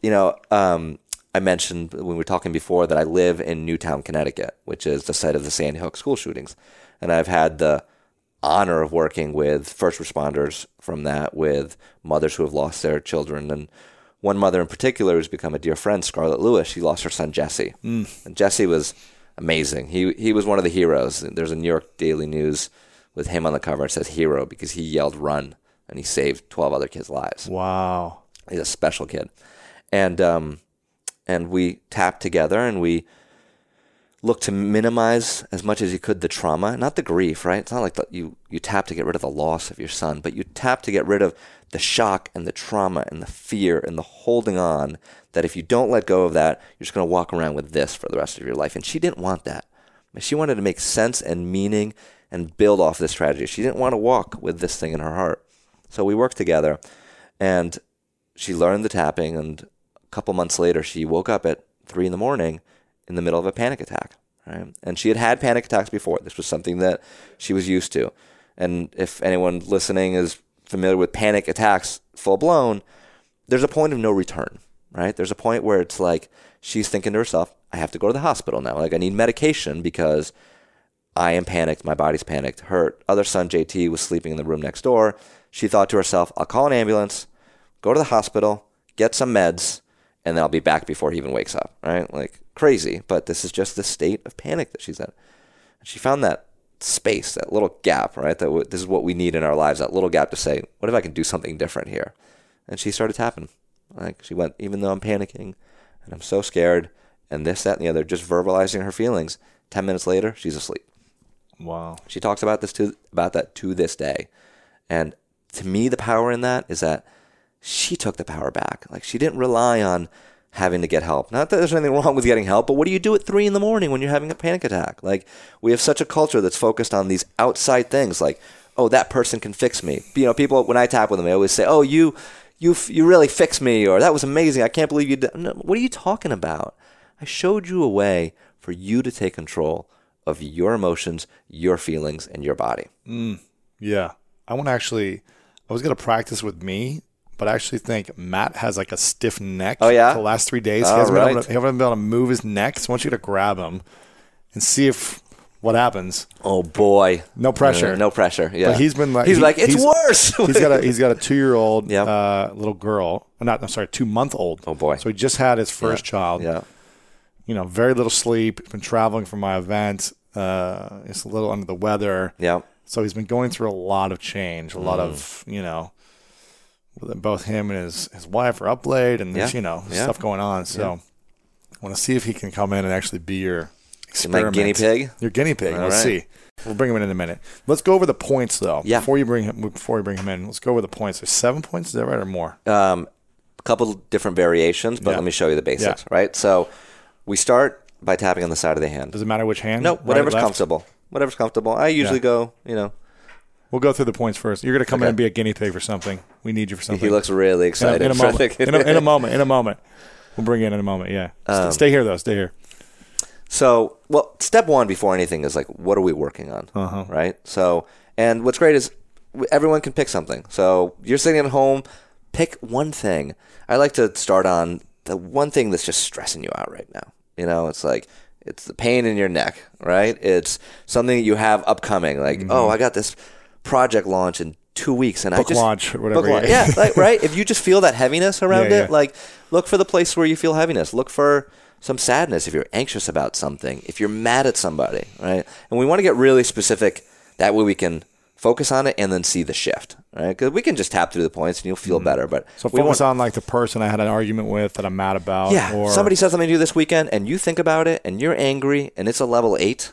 You know, um, I mentioned when we were talking before that I live in Newtown, Connecticut, which is the site of the Sandy Hook school shootings. And I've had the honor of working with first responders from that, with mothers who have lost their children. And one mother in particular who's become a dear friend, Scarlett Lewis, she lost her son, Jesse. Mm. And Jesse was amazing. He, he was one of the heroes. There's a New York Daily News with him on the cover. It says hero because he yelled run and he saved 12 other kids' lives. Wow. He's a special kid. And, um, and we tapped together and we looked to minimize as much as you could the trauma, not the grief, right? It's not like you, you tap to get rid of the loss of your son, but you tap to get rid of the shock and the trauma and the fear and the holding on that if you don't let go of that, you're just going to walk around with this for the rest of your life. And she didn't want that. She wanted to make sense and meaning and build off this tragedy. She didn't want to walk with this thing in her heart. So we worked together and she learned the tapping and a couple months later, she woke up at three in the morning in the middle of a panic attack. Right? And she had had panic attacks before. This was something that she was used to. And if anyone listening is familiar with panic attacks full blown, there's a point of no return, right? There's a point where it's like she's thinking to herself, I have to go to the hospital now. Like I need medication because I am panicked. My body's panicked. Her other son, JT, was sleeping in the room next door. She thought to herself, I'll call an ambulance, go to the hospital, get some meds, and then I'll be back before he even wakes up, right? Like crazy, but this is just the state of panic that she's in. And she found that space, that little gap, right? That w- this is what we need in our lives, that little gap to say, what if I can do something different here? And she started tapping. Like she went, even though I'm panicking and I'm so scared and this, that, and the other, just verbalizing her feelings. 10 minutes later, she's asleep. Wow. She talks about this to, about that to this day. And to me, the power in that is that she took the power back. Like she didn't rely on having to get help. Not that there's anything wrong with getting help, but what do you do at three in the morning when you're having a panic attack? Like we have such a culture that's focused on these outside things, like oh that person can fix me. You know, people when I tap with them, they always say, oh you you you really fixed me, or that was amazing. I can't believe you did. No, what are you talking about? I showed you a way for you to take control of your emotions, your feelings, and your body. Mm, yeah, I want to actually. I was gonna practice with me but I actually think Matt has like a stiff neck. Oh yeah, the last three days he hasn't, been able to, he hasn't been able to move his neck. So I want you to grab him and see if what happens. Oh boy. No pressure. Uh, no pressure. Yeah. But he's been like he's he- like it's he's- worse. he's got a he's got a two year old Yep. uh, little girl. Not I'm sorry, two month old. Oh, boy. So he just had his first child. yeah. You know, very little sleep. Been traveling for my event. Uh, he's a little under the weather. Yeah. So he's been going through a lot of change, a lot Mm. of you know, with both him and his his wife are up late, and there's Yeah. you know Yeah. stuff going on. So I want to see if he can come in and actually be your My experiment. guinea pig. Your guinea pig. All Let's right. see. We'll bring him in in a minute. Let's go over the points though. Yeah. Before you bring him, before you bring him in, let's go over the points. There's seven points. Is that right or more? Um, a couple different variations, but Yeah. let me show you the basics. Right. So we start by tapping on the side of the hand. Does it matter which hand? No, Right, whatever's left? comfortable. Whatever's comfortable. I usually Yeah. go. You know, We'll go through the points first. You're gonna come in and be a guinea pig for something. We need you for something. he looks really in a, excited. in a moment. in, a, in a moment. In a moment. We'll bring you in in a moment. Yeah. Um, stay here though. Stay here. So, well, step one before anything is like, what are we working on? Uh-huh. Right. So, and what's great is everyone can pick something. So you're sitting at home, pick one thing. I like to start on the one thing that's just stressing you out right now. You know, it's like it's the pain in your neck, right? It's something that you have upcoming. Like, oh, I got this project launch in two weeks, and Mm-hmm. Book I just launch or whatever, launch. yeah. Like right. If you just feel that heaviness around Yeah, it, yeah. like look for the place where you feel heaviness. Look for some sadness if you're anxious about something, if you're mad at somebody, right? And we want to get really specific. That way we can focus on it and then see the shift, right? Because we can just tap through the points and you'll feel better. But Mm-hmm. So focus want- on like the person I had an argument with that I'm mad about. yeah, Or somebody says something to you this weekend and you think about it and you're angry and it's a level eight.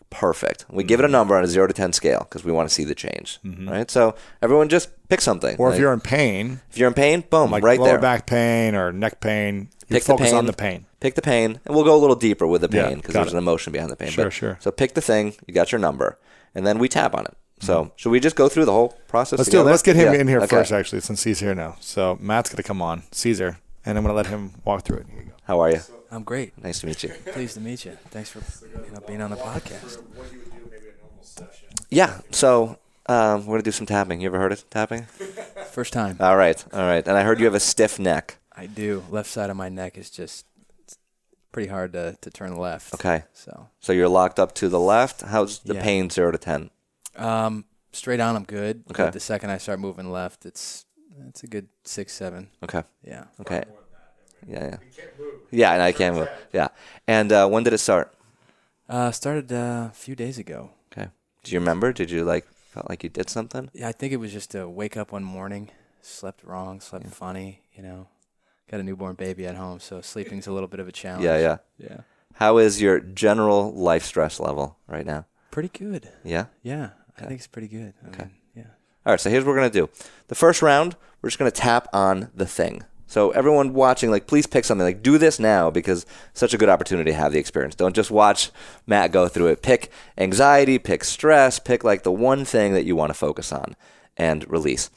Like, perfect. We give it Mm-hmm. a number on a zero to ten scale because we want to see the change, right? So everyone just pick something. or if you're in pain, if you're in pain, boom, like right lower there. back pain or neck pain, you Pick the focus on the pain. Pick the pain, and we'll go a little deeper with the pain because got there's it. an emotion behind the pain. Sure, But- sure. So pick the thing, you got your number, and then we tap on it. So should we just go through the whole process? Let's do it. Let's get him Yeah, in here okay. first, actually, since he's here now. So Matt's going to come on, Caesar, and I'm going to let him walk through it. Here you go. How are you? I'm great. Nice to meet you. Pleased to meet you. Thanks for you know, being on the podcast. Yeah. So um, we're gonna do some tapping. You ever heard of tapping? First time. All right. All right. And I heard you have a stiff neck. I do. Left side of my neck is just pretty hard to, to turn left. Okay. So So you're locked up to the left. How's the Yeah. pain zero to ten? um, straight on, I'm good. Okay. But the second I start moving left, it's it's a good six, seven. Okay. Yeah. Okay. Yeah. Yeah. Yeah. And I can't move. Yeah. And uh, when did it start? Uh, started uh, a few days ago. Okay. Do you remember? Did you like felt like you did something? Yeah, I think it was just to wake up one morning, slept wrong, slept funny. You know, got a newborn baby at home, so sleeping's a little bit of a challenge. Yeah. Yeah. Yeah. How is your general life stress level right now? Pretty good. Yeah. Yeah, I think it's pretty good. I Okay. mean, yeah. All right, so here's what we're going to do. The first round, we're just going to tap on the thing. So everyone watching, like, please pick something. Like, do this now because it's such a good opportunity to have the experience. Don't just watch Matt go through it. Pick anxiety, pick stress, pick like the one thing that you want to focus on and release.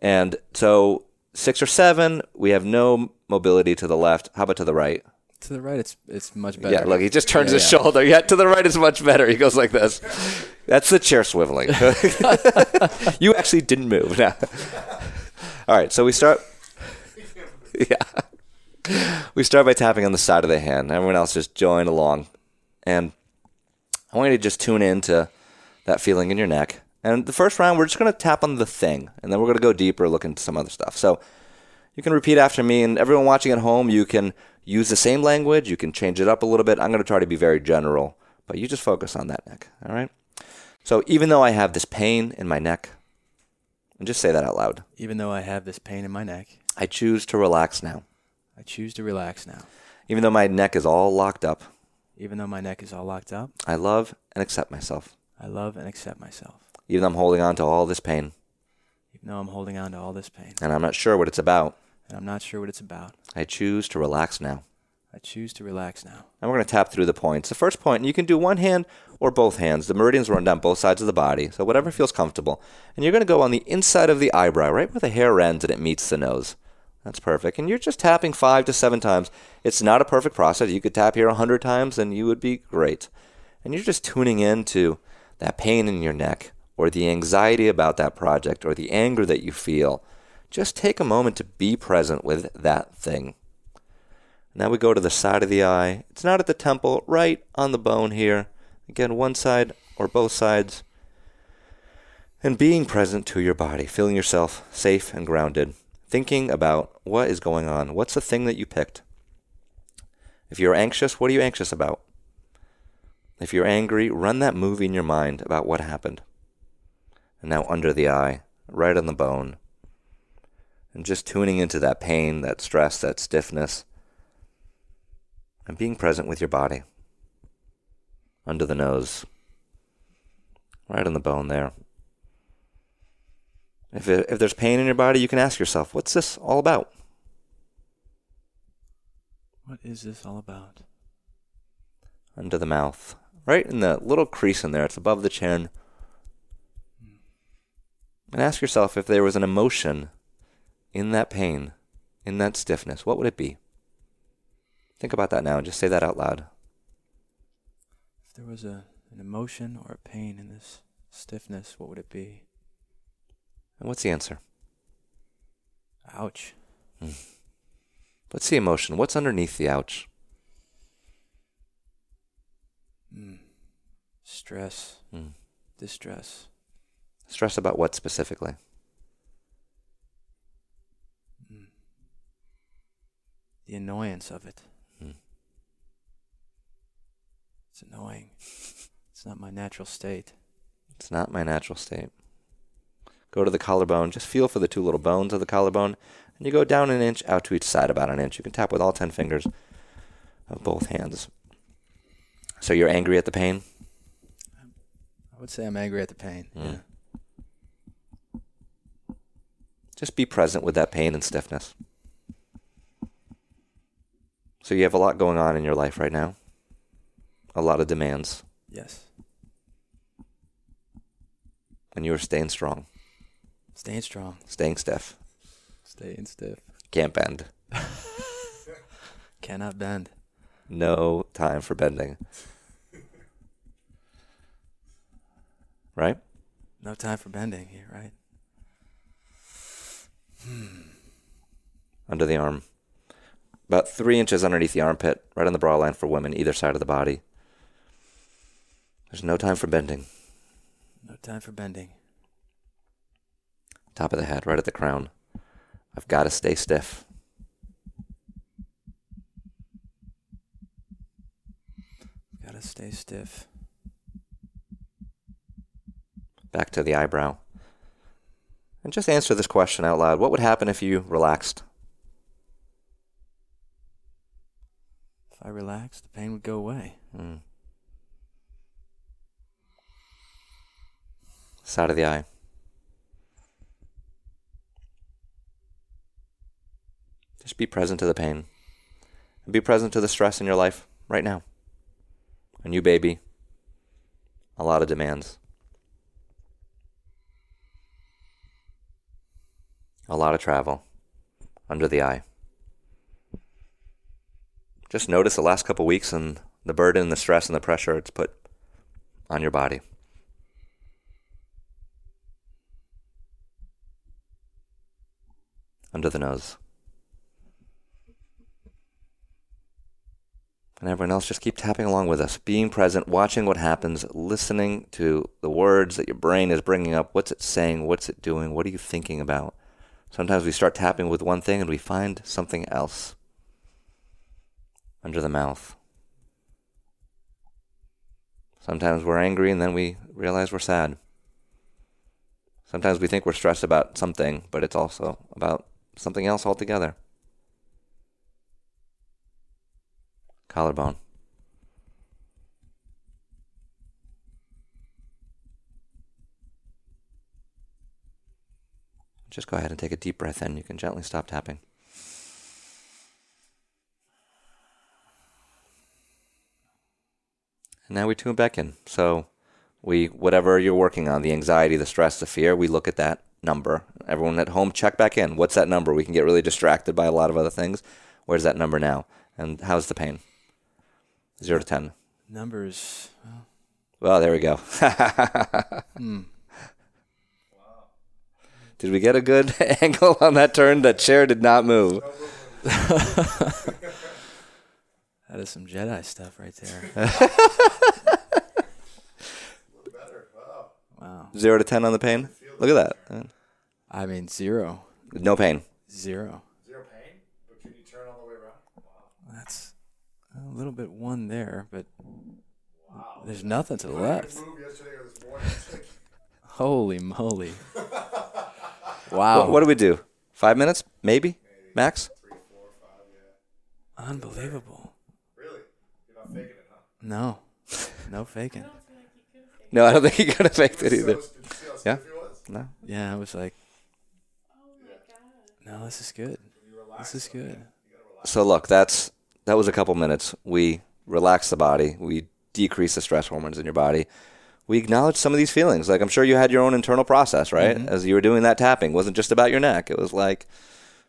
And so six or seven, we have no mobility to the left. How about to the right? To the right, it's it's much better. Yeah, look, he just turns Yeah, his yeah. shoulder. Yeah, to the right is much better. He goes like this. That's the chair swiveling. you actually didn't move. Now. All right, so we start. Yeah. We start by tapping on the side of the hand. Everyone else just join along. And I want you to just tune in to that feeling in your neck. And the first round, we're just going to tap on the thing. And then we're going to go deeper, look into some other stuff. So you can repeat after me, and everyone watching at home, you can use the same language. You can change it up a little bit. I'm going to try to be very general, but you just focus on that neck. All right. So even though I have this pain in my neck, and just say that out loud, Even though I have this pain in my neck, I choose to relax now. I choose to relax now. Even though my neck is all locked up, Even though my neck is all locked up, I love and accept myself. I love and accept myself. Even though I'm holding on to all this pain, Even though I'm holding on to all this pain, and I'm not sure what it's about, and I'm not sure what it's about, I choose to relax now. I choose to relax now. And we're going to tap through the points. The first point, and you can do one hand or both hands. The meridians run down both sides of the body, so whatever feels comfortable. And you're going to go on the inside of the eyebrow, right where the hair ends and it meets the nose. That's perfect. And you're just tapping five to seven times. It's not a perfect process. You could tap here a hundred times and you would be great. And you're just tuning in to that pain in your neck or the anxiety about that project or the anger that you feel. Just take a moment to be present with that thing. Now we go to the side of the eye. It's not at the temple, right on the bone here. Again, one side or both sides. And being present to your body, feeling yourself safe and grounded, thinking about what is going on. What's the thing that you picked? If you're anxious, what are you anxious about? If you're angry, run that movie in your mind about what happened. And now under the eye, right on the bone. And just tuning into that pain, that stress, that stiffness. And being present with your body. Under the nose. Right on the bone there. If, it, if there's pain in your body, you can ask yourself, what's this all about? What is this all about? Under the mouth. Right in the little crease in there. It's above the chin. And ask yourself if there was an emotion in that pain, in that stiffness, what would it be? Think about that now and just say that out loud. If there was a, an emotion or a pain in this stiffness, what would it be? And what's the answer? Ouch. What's the emotion? What's underneath the ouch? Mm. Stress. Mm. Distress. Stress about what specifically? Mm. The annoyance of it. Mm. It's annoying. it's not my natural state. It's not my natural state. Go to the collarbone. Just feel for the two little bones of the collarbone. And you go down an inch, out to each side about an inch. You can tap with all 10 fingers of both hands. So you're angry at the pain? I would say I'm angry at the pain. Mm. Yeah. Just be present with that pain and stiffness. So you have a lot going on in your life right now. A lot of demands. Yes. And you are staying strong, Staying strong. staying stiff. Staying stiff. Can't bend. Cannot bend. No time for bending. Right? No time for bending here, right? Under the arm. About three inches underneath the armpit, right on the bra line for women, either side of the body. There's no time for bending. No time for bending. Top of the head, right at the crown. I've got to stay stiff. Gotta stay stiff. Back to the eyebrow. And just answer this question out loud. What would happen if you relaxed? If I relaxed, the pain would go away. Mm. Side of the eye. Just be present to the pain. Be present to the stress in your life right now. A new baby. A lot of demands. A lot of travel. Under the eye. Just notice the last couple weeks and the burden, the stress, and the pressure it's put on your body. Under the nose. And everyone else, just keep tapping along with us, being present, watching what happens, listening to the words that your brain is bringing up. What's it saying? What's it doing? What are you thinking about? Sometimes we start tapping with one thing and we find something else under the mouth. Sometimes we're angry and then we realize we're sad. Sometimes we think we're stressed about something, but it's also about something else altogether. Collarbone. Just go ahead and take a deep breath in. You can gently stop tapping. And now we tune back in. So we whatever you're working on, the anxiety, the stress, the fear, we look at that number. Everyone at home check back in. What's that number? We can get really distracted by a lot of other things. Where's that number now? And how's the pain? 0 to 10. Numbers. Well, Well, there we go. hmm. Did we get a good angle on that turn? That chair did not move. That is some Jedi stuff right there. wow. Zero to ten on the pain. Look at that. I mean, zero, No pain. zero. Zero pain, but can you turn all the way around? That's a little bit one there, but there's nothing to the left. yesterday or this morning. Holy moly! What, Wow, what do we do? Five minutes, maybe, max. unbelievable. really? You're not faking it, huh? No, no faking. No, I don't think he could have faked it either. Yeah. No. Yeah, I was like, oh no, this is good. This is good. So look, that's that was a couple minutes. We relax the body. We decrease the stress hormones in your body. We acknowledge some of these feelings. Like I'm sure you had your own internal process, right? Mm-hmm. As you were doing that tapping, it wasn't just about your neck. It was like,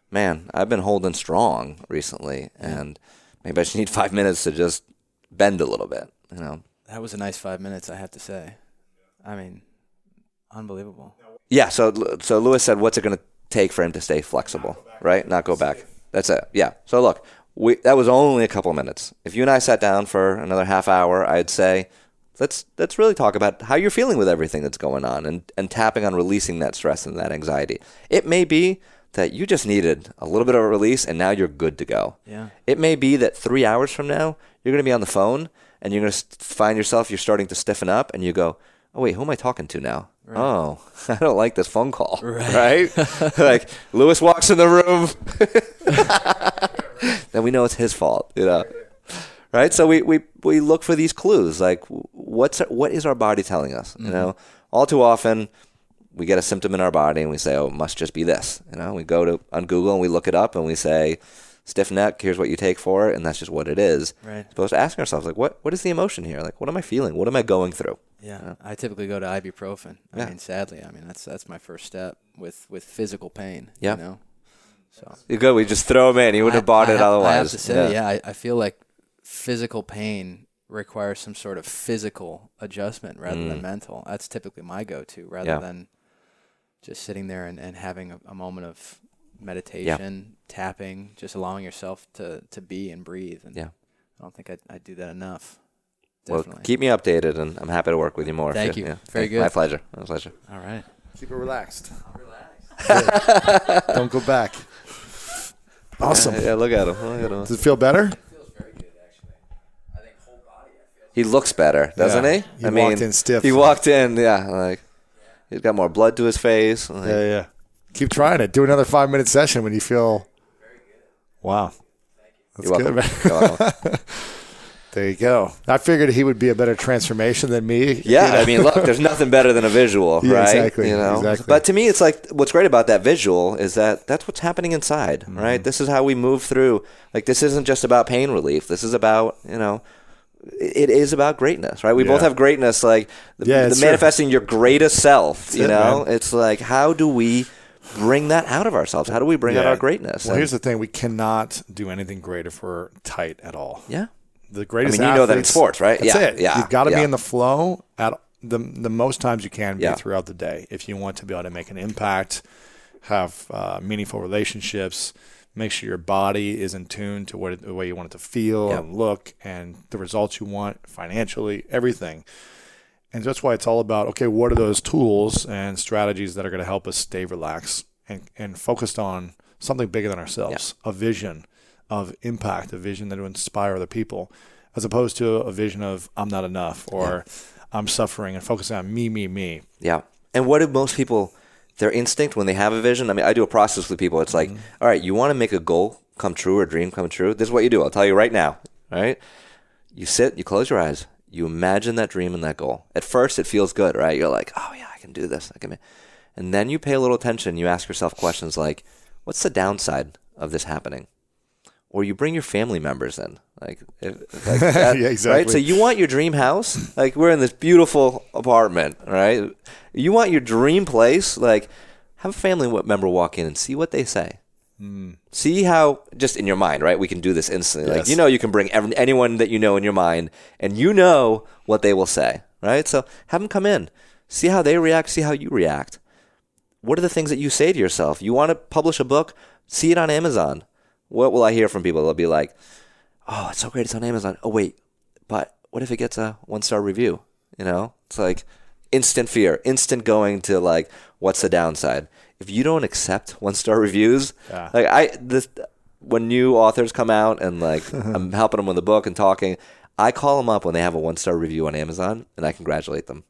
man, I've been holding strong recently, and maybe I just need five minutes to just bend a little bit. You know? That was a nice five minutes, I have to say. I mean, unbelievable. Yeah. So so Lewis said, what's it going to take for him to stay flexible, right? Not go back. That's it. Yeah. So look, we that was only a couple of minutes. If you and I sat down for another half hour, I'd say, let's let's really talk about how you're feeling with everything that's going on, and and tapping on releasing that stress and that anxiety. It may be that you just needed a little bit of a release, and now you're good to go. Yeah. It may be that three hours from now, you're going to be on the phone and you're going to find yourself, you're starting to stiffen up, and you go, oh, wait, who am I talking to now? Oh, I don't like this phone call. Right? like, Lewis walks in the room. then we know it's his fault, you know? Right? So we, we, we look for these clues. Like, what's what is our body telling us? You mm-hmm. know, all too often, we get a symptom in our body and we say, oh, it must just be this. You know, we go to on Google and we look it up and we say, stiff neck, here's what you take for it, and that's just what it is. Right. Supposed to ask ourselves, like, what what is the emotion here? Like, what am I feeling? What am I going through? Yeah, I typically go to ibuprofen. I Yeah. mean, sadly, I mean that's that's my first step with with physical pain. Yeah. You know, so You go, we just throw them in. You would have bought I, it I, otherwise. I have to say, yeah, I, I feel like physical pain requires some sort of physical adjustment rather than mental. That's typically my go-to, rather Mm. Yeah. than just sitting there and, and having a, a moment of meditation, tapping, just allowing yourself to, to be and breathe. And Yeah. I don't think I, I do that enough. Well, Definitely. keep me updated, and I'm happy to work with you more. Thank you. yeah. Very good. My pleasure. My pleasure. All right. Keep it relaxed. Relax. Don't go back. Awesome. Yeah, look at him. Look at him. Does it feel better? Feels very good actually. I think whole body, He looks better, doesn't Yeah. he? He I mean, walked in stiff. He walked in, yeah, like he's got more blood to his face. like- Yeah, yeah. Keep trying it. Do another five minute session when you feel. Wow. That's You're good, man. There you go. I figured he would be a better transformation than me. Yeah, you know? I mean, look, there's nothing better than a visual, Yeah, right? exactly, You know, exactly. but to me, it's like what's great about that visual is that that's what's happening inside, Mm-hmm. right? This is how we move through. Like, this isn't just about pain relief. This is about, you know, it is about greatness, right? We both have greatness, like the, Yeah, the true. manifesting your greatest self. you it, know, it's like how do we bring that out of ourselves? How do we bring out Yeah. our greatness? Well, And- here's the thing: we cannot do anything great if we're tight at all. yeah, The greatest. I mean, you know that in sports, right? That's Yeah, it. yeah, You've got to yeah. be in the flow at the the most times you can be Yeah. throughout the day if you want to be able to make an impact, have uh, meaningful relationships. Make sure your body is in tune to what the way you want it to feel and look, and the results you want financially, everything. And that's why it's all about okay, what are those tools and strategies that are going to help us stay relaxed and, and focused on something bigger than ourselves, a vision of impact, a vision that will inspire other people, as opposed to a vision of I'm not enough or I'm suffering and focusing on me, me, me. Yeah. And what do most people, their instinct when they have a vision? I mean, I do a process with people. It's like, mm-hmm. all right, you want to make a goal come true or dream come true? This is what you do. I'll tell you right now. All right. You sit, you close your eyes, you imagine that dream and that goal. At first, it feels good, right? You're like, oh, yeah, I can do this. I can. ma-" And then you pay a little attention. You ask yourself questions like, what's the downside of this happening? Or you bring your family members in, like, if, like that, Yeah, exactly. Right? So you want your dream house? Like we're in this beautiful apartment, right? You want your dream place? Like have a family member walk in and see what they say. See how just in your mind, right? We can do this instantly. Like you know, you can bring every, anyone that you know in your mind, and you know what they will say, right? So have them come in, see how they react, see how you react. What are the things that you say to yourself? You want to publish a book? See it on Amazon. What will I hear from people? They'll be like, "Oh, it's so great! It's on Amazon." Oh, wait, but what if it gets a one star review? You know, it's like instant fear, instant going to like, what's the downside? If you don't accept one star reviews, Yeah. like I this when new authors come out and like I'm helping them with the book and talking, I call them up when they have a one star review on Amazon and I congratulate them.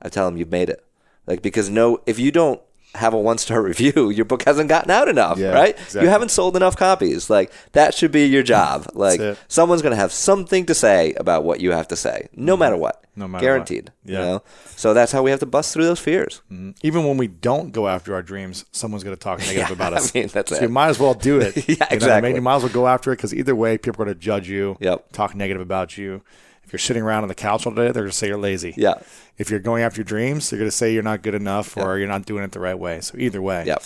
I tell them you've made it, like because no, if you don't have a one star review, your book hasn't gotten out enough, Yeah, right? exactly. You haven't sold enough copies. Like that should be your job. Like someone's gonna have something to say about what you have to say, no matter what. Mm-hmm. No matter what. guaranteed. Yeah. You know? So that's how we have to bust through those fears. Even when we don't go after our dreams, someone's going to talk negative Yeah, about I us. mean, that's so it. you might as well do it. Yeah, You what I exactly. You might as well go after it because either way, people are going to judge you, Yep. talk negative about you. If you're sitting around on the couch all day, they're going to say you're lazy. Yeah. If you're going after your dreams, they're going to say you're not good enough or you're not doing it the right way. So either way. Yep.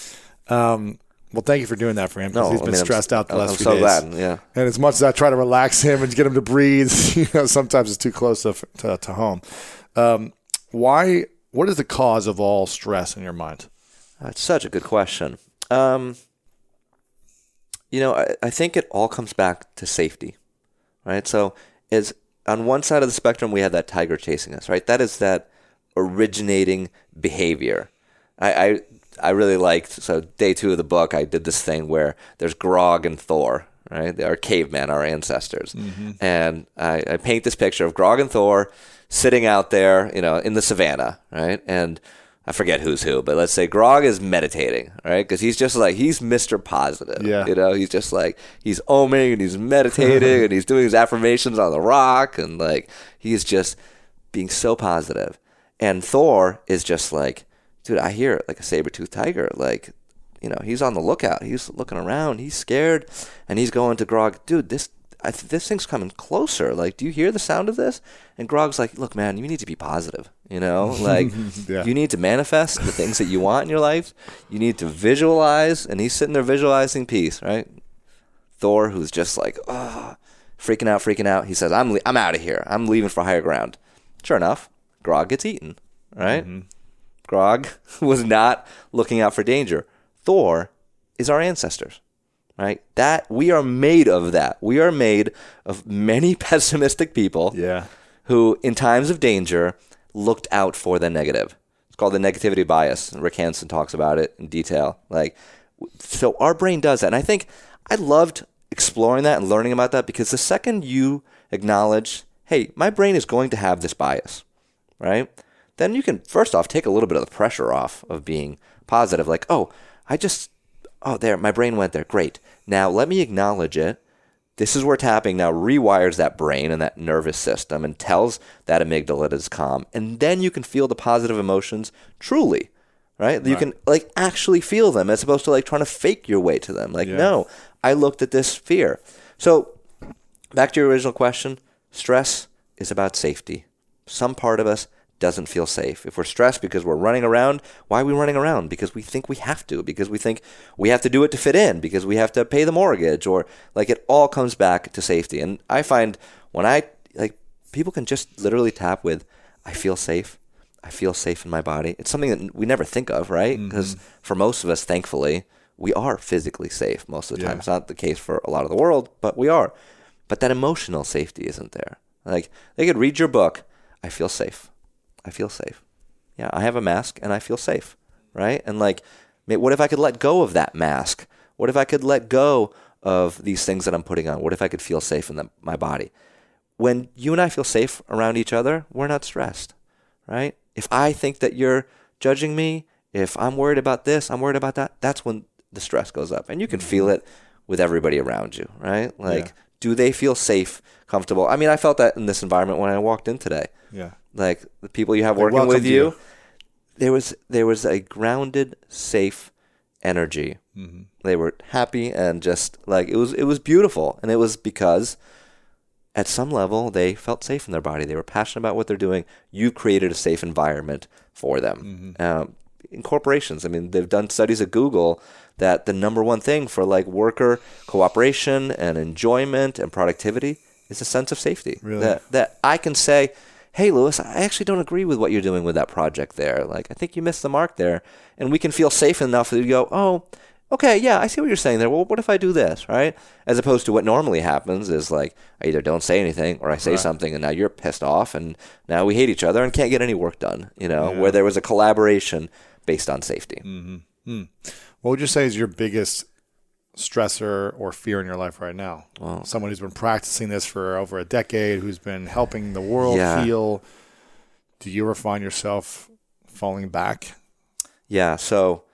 Um, well, thank you for doing that for him because No, he's I been mean, I'm- stressed out the I'm last few so days. glad, yeah. And as much as I try to relax him and get him to breathe, you know, sometimes it's too close to to, to home. Um, why? What is the cause of all stress in your mind? That's such a good question. Um, you know, I, I think it all comes back to safety, right? So, is on one side of the spectrum we have that tiger chasing us, right? That is that originating behavior. I, I I really liked so day two of the book. I did this thing where there's Grog and Thor, right? They are cavemen, our ancestors, mm-hmm. and I, I paint this picture of Grog and Thor sitting out there, you know, in the savannah, right? And I forget who's who, but let's say Grog is meditating, right? Because he's just like he's Mr. Positive, Yeah. You know, he's just like he's oming and he's meditating and he's doing his affirmations on the rock and like he's just being so positive. And Thor is just like, dude, I hear it like a saber tooth tiger. Like, you know, he's on the lookout. He's looking around. He's scared, and he's going to Grog, dude. This th- this thing's coming closer. Like, do you hear the sound of this? And Grog's like, look, man, you need to be positive. You know, like Yeah. you need to manifest the things that you want in your life. You need to visualize, and he's sitting there visualizing peace, right? Thor, who's just like, ah, freaking out, freaking out. He says, "I'm le- I'm out of here. I'm leaving for higher ground." Sure enough, Grog gets eaten. Right? Grog was not looking out for danger. Thor is our ancestors. Right? That we are made of that. We are made of many pessimistic people Yeah. who, in times of danger, looked out for the negative. It's called the negativity bias. Rick Hanson talks about it in detail. Like, so our brain does that, and I think I loved exploring that and learning about that because the second you acknowledge, hey, my brain is going to have this bias, right? Then you can first off take a little bit of the pressure off of being positive. Like, oh, I just, oh, there, my brain went there. Great. Now let me acknowledge it this is where tapping now rewires that brain and that nervous system and tells that amygdala is calm. And then you can feel the positive emotions truly, right? You can like actually feel them as opposed to like trying to fake your way to them. Like, Yeah. no, I looked at this fear. So back to your original question stress is about safety. Some part of us doesn't feel safe. If we're stressed because we're running around, why are we running around? Because we think we have to, because we think we have to do it to fit in, because we have to pay the mortgage, or like it all comes back to safety. And I find when I, like, people can just literally tap with, I feel safe. I feel safe in my body. It's something that we never think of, right? Mm-hmm. Because for most of us, thankfully, we are physically safe most of the time. It's not the case for a lot of the world, but we are. But that emotional safety isn't there. Like they could read your book, I feel safe. I feel safe. Yeah, I have a mask and I feel safe, right? And like, what if I could let go of that mask? What if I could let go of these things that I'm putting on? What if I could feel safe in the, my body? When you and I feel safe around each other, we're not stressed, right? If I think that you're judging me, if I'm worried about this, I'm worried about that, that's when the stress goes up. And you can feel mm-hmm. it with everybody around you, right? Like, Yeah. do they feel safe, comfortable? I mean, I felt that in this environment when I walked in today. Yeah. Like the people you have working with you, you. there was there was a grounded, safe energy. Mm-hmm. They were happy and just like it was it was beautiful, and it was because at some level they felt safe in their body. They were passionate about what they're doing. You created a safe environment for them. Um, in corporations, I mean, they've done studies at Google that the number one thing for like worker cooperation and enjoyment and productivity is a sense of safety. Really? That that I can say, "Hey, Lewis, I actually don't agree with what you're doing with that project there. Like, I think you missed the mark there." And we can feel safe enough to go, "Oh, okay, yeah, I see what you're saying there. Well, what if I do this, right? As opposed to what normally happens is like I either don't say anything or I say something and now you're pissed off and now we hate each other and can't get any work done, you know, where there was a collaboration based on safety. Mm-hmm. Hmm. What would you say is your biggest stressor or fear in your life right now? Someone who's been practicing this for over a decade, who's been helping the world Yeah. heal. Do you ever find yourself falling back? Yeah. So,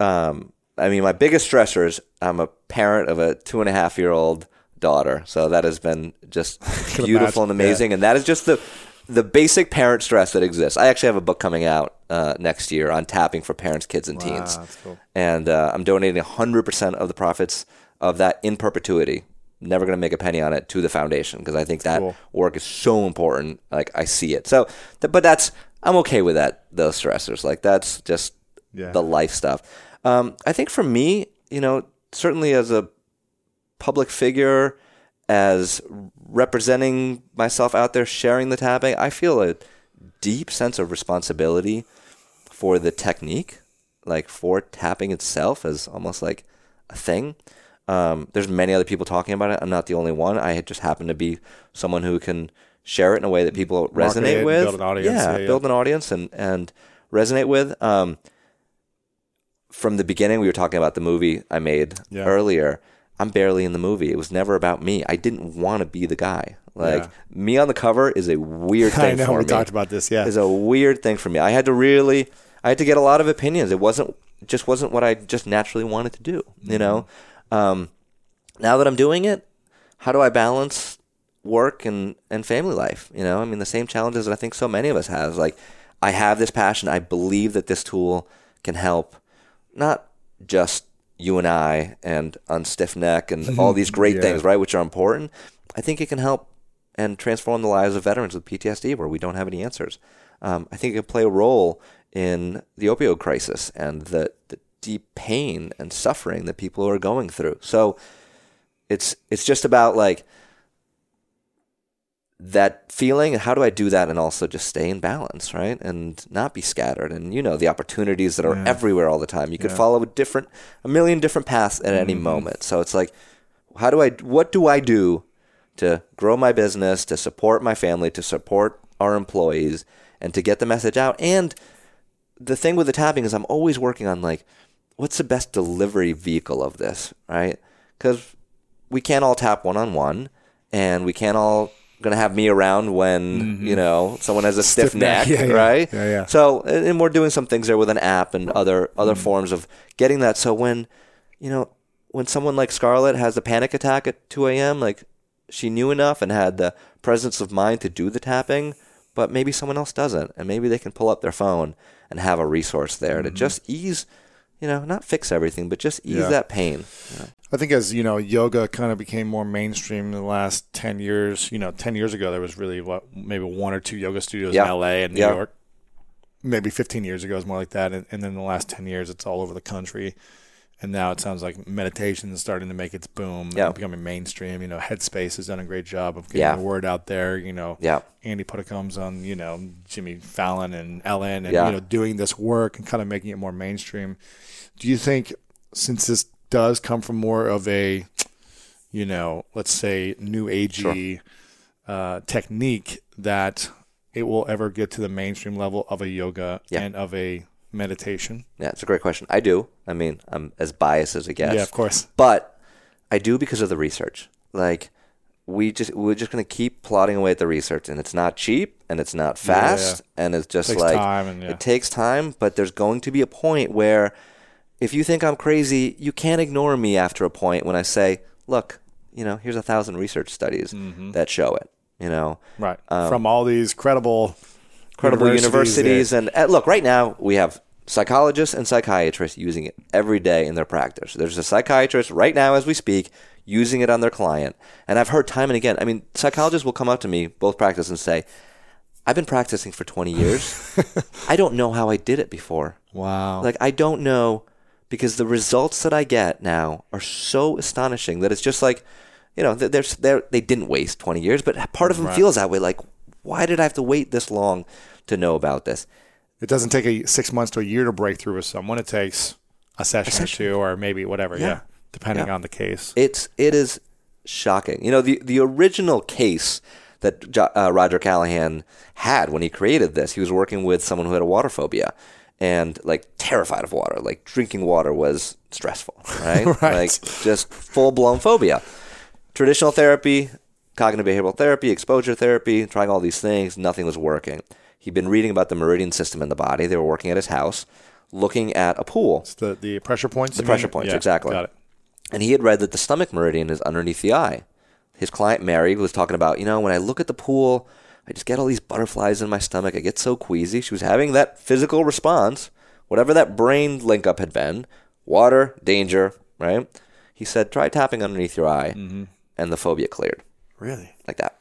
um, I mean, my biggest stressor is I'm a parent of a two and a half year old daughter. So that has been just beautiful and imagine, amazing. And that is just the, the basic parent stress that exists. I actually have a book coming out uh, next year on tapping for parents, kids, and teens. that's cool. And uh, I'm donating 100% of the profits of that in perpetuity. Never going to make a penny on it to the foundation because I think that Cool. work is so important. Like I see it. So, th- but that's I'm okay with that. Those stressors, like that's just Yeah. the life stuff. Um, I think for me, you know, certainly as a public figure, as representing myself out there, sharing the tapping, I feel a deep sense of responsibility for the technique, like for tapping itself as almost like a thing. Um, there's many other people talking about it. I'm not the only one. I just happen to be someone who can share it in a way that people Market resonate it, with. build an audience. Yeah, Yeah, yeah. build an audience and and resonate with. Um, from the beginning, we were talking about the movie I made Yeah. earlier. I'm barely in the movie. It was never about me. I didn't want to be the guy. Like Yeah. me on the cover is a weird thing I know for we me talked about this. Yeah, is a weird thing for me. I had to really, I had to get a lot of opinions. It wasn't, just wasn't what I just naturally wanted to do. You know, um, now that I'm doing it, how do I balance work and and family life? You know, I mean, the same challenges that I think so many of us have. Like, I have this passion. I believe that this tool can help, not just you and I and on stiff neck and all these great Yeah. things, right, which are important. I think it can help and transform the lives of veterans with PTSD where we don't have any answers. Um, I think it can play a role in the opioid crisis and the, the deep pain and suffering that people are going through. So it's it's just about like that feeling and how do I do that and also just stay in balance, right? And not be scattered. And you know the opportunities that are Yeah. everywhere all the time. You could Yeah. follow a different a million different paths at any mm-hmm. moment. So it's like how do I what do I do to grow my business, to support my family, to support our employees and to get the message out and the thing with the tapping is I'm always working on like what's the best delivery vehicle of this, right? Cuz we can't all tap one on one and we can't all going to have me around when, mm-hmm. you know, someone has a stiff, Stiff neck. neck, Yeah, yeah. right? Yeah, yeah. So, and we're doing some things there with an app and other other mm. forms of getting that so when, you know, when someone like Scarlett has a panic attack at 2 a.m., like she knew enough and had the presence of mind to do the tapping, but maybe someone else doesn't, and maybe they can pull up their phone and have a resource there to mm-hmm. just ease, you know, not fix everything, but just ease Yeah. that pain. I think as you know, yoga kind of became more mainstream in the last ten years. You know, ten years ago there was really what maybe one or two yoga studios Yeah. in L.A. and New Yeah. York. Maybe fifteen years ago it was more like that, and, and then the last ten years it's all over the country. And now it sounds like meditation is starting to make its boom, Yeah. and becoming mainstream. You know, Headspace has done a great job of getting Yeah. the word out there. You know, Yeah. Andy Puddicombe's on, you know, Jimmy Fallon and Ellen, and you know, doing this work and kind of making it more mainstream. Do you think, since this does come from more of a, you know, let's say new agey uh, technique, that it will ever get to the mainstream level of a yoga Yeah. and of a meditation? Yeah, it's a great question. I do. I mean, I'm as biased as it gets. Yeah, of course. But I do because of the research. Like we just we're just gonna keep plodding away at the research, and it's not cheap, and it's not fast, and it's just Takes like and, yeah. it takes time. But there's going to be a point where, if you think I'm crazy, you can't ignore me after a point when I say, "Look, you know, here's a thousand research studies Mm-hmm. that show it." You know, Right. From all these credible, credible universities, yeah. and uh, look right now we have psychologists and psychiatrists using it every day in their practice there's a psychiatrist right now as we speak using it on their client and i've heard time and again i mean psychologists will come up to me both practice and say i've been practicing for 20 years i don't know how i did it before Wow. like I don't know because the results that I get now are so astonishing that it's just like, you know, they they didn't waste 20 years, but part of them Right. feels that way. Like, why did I have to wait this long to know about this? it doesn't take a six months to a year to break through with someone. It takes a session, or two, or maybe whatever. Yeah, Yeah. depending Yeah. on the case. It's it is shocking. You know, the the original case that uh, Roger Callahan had when he created this, he was working with someone who had a water phobia and like terrified of water. Like drinking water was stressful, right? Right. Like just full blown phobia. Traditional therapy, cognitive behavioral therapy, exposure therapy, trying all these things, nothing was working. He'd been reading about the meridian system in the body. They were working at his house, looking at a pool. It's the the pressure points. The pressure mean? points, Yeah, exactly. Got it. And he had read that the stomach meridian is underneath the eye. His client Mary was talking about, you know, when I look at the pool, I just get all these butterflies in my stomach. I get so queasy. She was having that physical response, whatever that brain link up had been water, danger, right? He said, try tapping underneath your eye, Mm-hmm. and the phobia cleared Really? like that.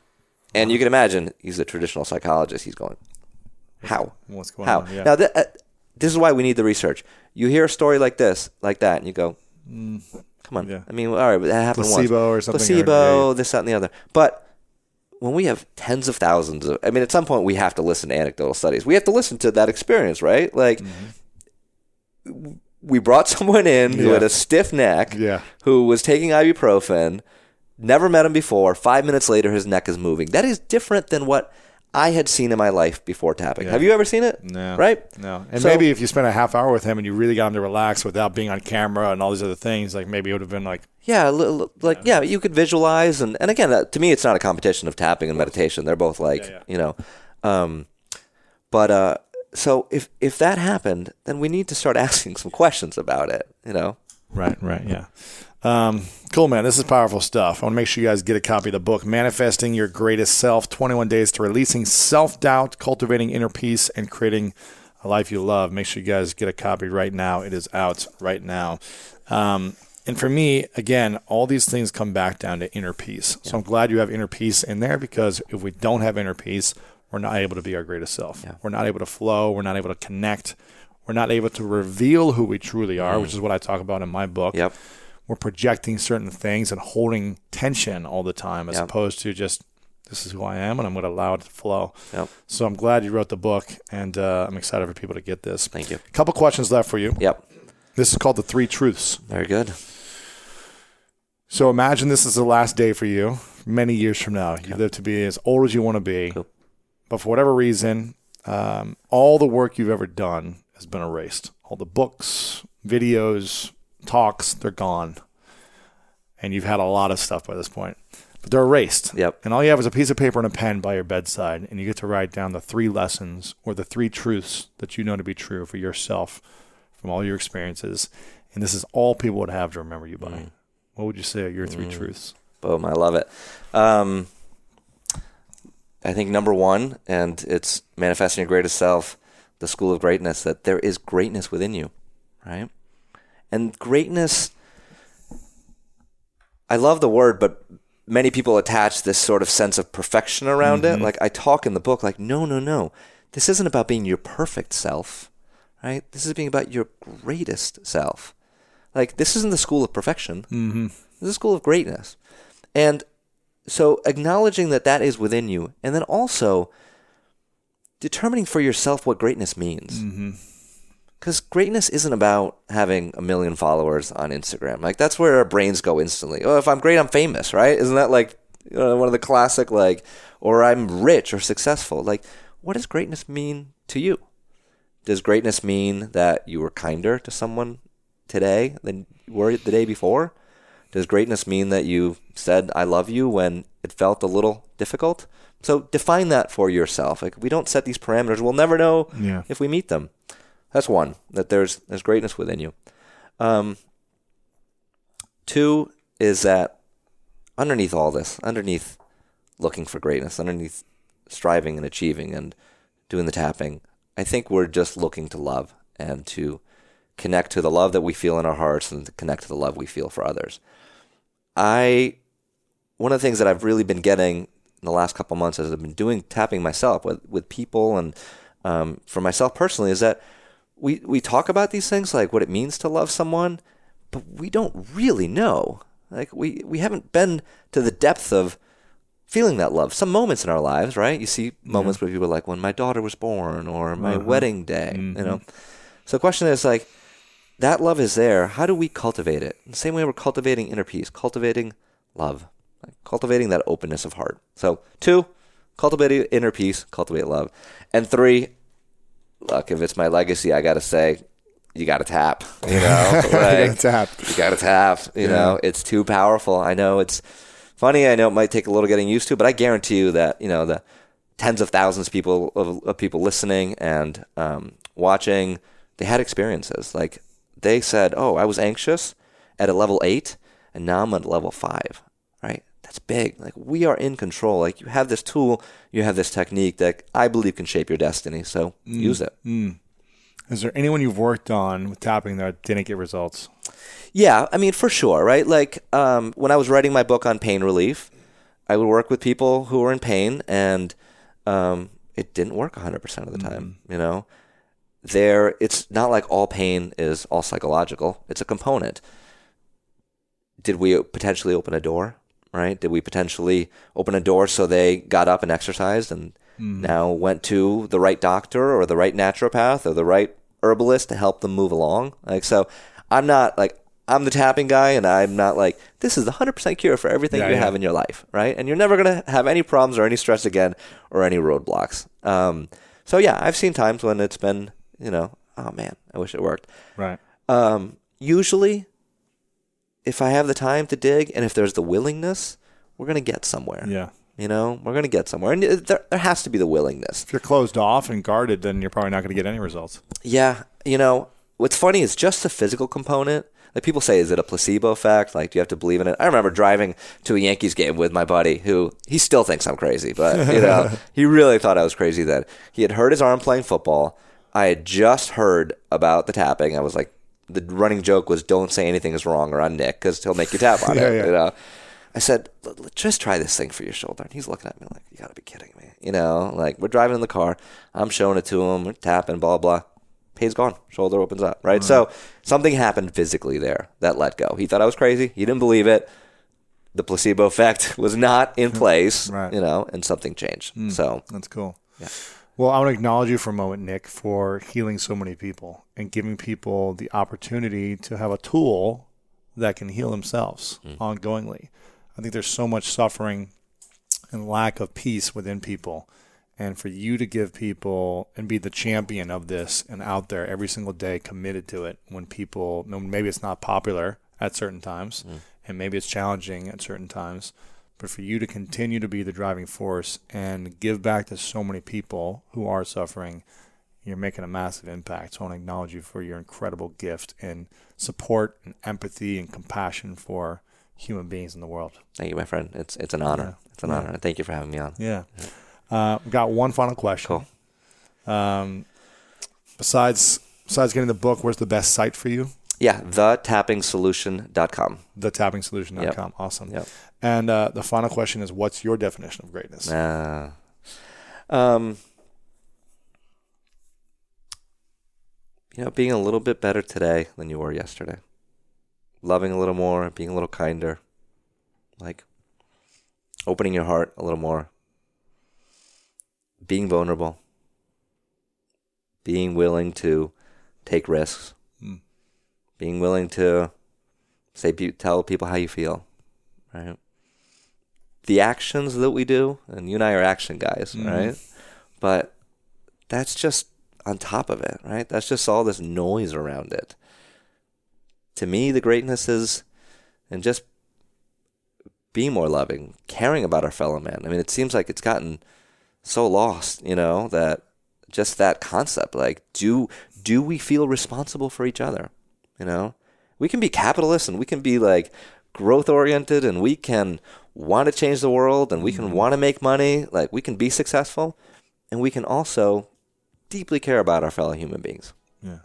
And you can imagine he's a traditional psychologist. He's going, how? What's going How? on? Yeah. Now, th- uh, this is why we need the research. You hear a story like this, like that, and you go, come on. Mm. Yeah. I mean, all right, but that happened once Placebo once. or something, Placebo, yeah, yeah. this, that, and the other. But when we have tens of thousands of, I mean, at some point we have to listen to anecdotal studies. We have to listen to that experience, right? Like, we brought someone in who Mm-hmm. Yeah. had a stiff neck, Yeah. who was taking ibuprofen, never met him before. Five minutes later, his neck is moving. That is different than what I had seen in my life before tapping. Yeah. Have you ever seen it? No. Right? No. And So- maybe if you spent a half hour with him and you really got him to relax without being on camera and all these other things, like maybe it would have been like, Yeah, li- li- like yeah, you could visualize, and and again, uh, to me, it's not a competition of tapping and meditation. They're both like Yeah, yeah. you know, um, but uh, so if if that happened, then we need to start asking some questions about it. You know, Right, right, yeah. Um, cool, man. This is powerful stuff. I want to make sure you guys get a copy of the book, Manifesting Your Greatest Self 21 Days to Releasing Self Doubt, Cultivating Inner Peace, and Creating a Life You Love. Make sure you guys get a copy right now. It is out right now. Um, and for me, again, all these things come back down to inner peace. So I'm glad you have inner peace in there because if we don't have inner peace, we're not able to be our greatest self. Yeah. We're not able to flow. We're not able to connect. We're not able to reveal who we truly are, which is what I talk about in my book yep, we're projecting certain things and holding tension all the time as Yeah. opposed to just this is who I am and I'm going to allow it to flow. yep. So I'm glad you wrote the book and uh, I'm excited for people to get this. Thank you. A couple questions left for you. Yep, This is called the three truths. very good. So imagine this is the last day for you many years from now. You live to be as old as you want to be, Cool. but for whatever reason, um, all the work you've ever done has been erased. All the books, videos, talks, they're gone. And you've had a lot of stuff by this point, but they're erased. Yep. And all you have is a piece of paper and a pen by your bedside, and you get to write down the three lessons or the three truths that you know to be true for yourself from all your experiences. And this is all people would have to remember you by. What would you say are your three truths? Boom, I love it. Um, I think number one, and it's manifesting your greatest self, the school of greatness, that there is greatness within you, right? And greatness, I love the word, but many people attach this sort of sense of perfection around it. Like I talk in the book, like, no, no, no. This isn't about being your perfect self, right? This is being about your greatest self. Like, this isn't the school of perfection. Mm-hmm. This is a school of greatness. And so acknowledging that that is within you, and then also determining for yourself what greatness means. Mm-hmm. Because greatness isn't about having a million followers on Instagram. Like, that's where our brains go instantly. Oh, if I'm great, I'm famous, right? Isn't that like you know, one of the classic, like, or I'm rich or successful? Like, what does greatness mean to you? Does greatness mean that you were kinder to someone today than you were the day before? Does greatness mean that you said I love you when it felt a little difficult? So define that for yourself. Like we don't set these parameters, we'll never know Yeah. if we meet them. That's one. That there's there's greatness within you. Um, two is that underneath all this, underneath looking for greatness, underneath striving and achieving and doing the tapping, I think we're just looking to love and to connect to the love that we feel in our hearts and to connect to the love we feel for others. I one of the things that I've really been getting in the last couple months as I've been doing tapping myself with with people and um, for myself personally is that we we talk about these things like what it means to love someone, but we don't really know. Like we we haven't been to the depth of feeling that love. Some moments in our lives, right? You see moments where people are like when my daughter was born or my uh-huh. wedding day, you mm-hmm. know. So the question is like that love is there. How do we cultivate it? The same way we're cultivating inner peace, cultivating love, like cultivating that openness of heart. So, two, cultivate inner peace, cultivate love. And three, look, if it's my legacy, I got to say, you got to tap, you know, like, tap. you got to tap, you know, it's too powerful. I know it's funny. I know it might take a little getting used to, but I guarantee you that, you know, the tens of thousands of people of, of people listening and um, watching, they had experiences. Like they said, oh, I was anxious at a level eight and now I'm at level five? That's big. Like we are in control. Like you have this tool, you have this technique that I believe can shape your destiny. So use it. Is there anyone you've worked on with tapping that didn't get results? Yeah, I mean, for sure, right? Like um, when I was writing my book on pain relief, I would work with people who were in pain, and um, it didn't work 100% of the time. You know, there, it's not like all pain is all psychological. It's a component. Did we potentially open a door? Right? Did we potentially open a door so they got up and exercised and now went to the right doctor or the right naturopath or the right herbalist to help them move along? Like so, I'm not like I'm the tapping guy, and I'm not like this is the hundred percent cure for everything Yeah, you yeah. have in your life, right? And you're never gonna have any problems or any stress again or any roadblocks. Um, so yeah, I've seen times when it's been, you know, oh man, I wish it worked. Right. Um, usually, if I have the time to dig and if there's the willingness, we're gonna get somewhere. Yeah. You know, we're gonna get somewhere, and uh, there there has to be the willingness. If you're closed off and guarded, then you're probably not going to get any results. Yeah, you know, what's funny is just the physical component. Like people say, is it a placebo effect? Like, do you have to believe in it? I remember driving to a Yankees game with my buddy, who he still thinks I'm crazy, but you know, he really thought I was crazy. Then he had hurt his arm playing football. I had just heard about the tapping. I was like, the running joke was, "Don't say anything is wrong around Nick because he'll make you tap on Yeah, it." yeah. You know. I said, "L- l- just try this thing for your shoulder. And he's looking at me like, you got to be kidding me. You know, like we're driving in the car. I'm showing it to him. We're tapping, blah, blah. Pain's gone. Shoulder opens up, right? So something happened physically there that let go. He thought I was crazy. He didn't believe it. The placebo effect was not in place, Right. you know, and something changed. Hmm. So That's cool. Yeah. Well, I want to acknowledge you for a moment, Nick, for healing so many people and giving people the opportunity to have a tool that can heal themselves mm. ongoingly. I think there's so much suffering and lack of peace within people. And for you to give people and be the champion of this and out there every single day committed to it when people, maybe it's not popular at certain times mm. and maybe it's challenging at certain times, but for you to continue to be the driving force and give back to so many people who are suffering, you're making a massive impact. So I want to acknowledge you for your incredible gift and support and empathy and compassion for human beings in the world. thank you, my friend. It's it's an honor. It's an Yeah. honor. Thank you for having me on. Yeah. Uh, we've got one final question. Cool. Um, besides besides getting the book, where's the best site for you? Yeah, thetappingsolution.com. TheTappingSolution.com. Awesome. Yep. And uh, the final question is, what's your definition of greatness? Uh, um, you know, being a little bit better today than you were yesterday. Loving a little more, being a little kinder. Like opening your heart a little more. Being vulnerable. Being willing to take risks. Being willing to say tell people how you feel. Right? the actions that we do, and you and I are action guys, Mhm. right? But that's just on top of it, right? That's just all this noise around it. To me, the greatness is and just be more loving, caring about our fellow man. I mean, it seems like it's gotten so lost, you know, that just that concept, like, do do we feel responsible for each other? You know, we can be capitalists and we can be like growth oriented and we can want to change the world and we can want to make money, like we can be successful and we can also deeply care about our fellow human beings. Yeah.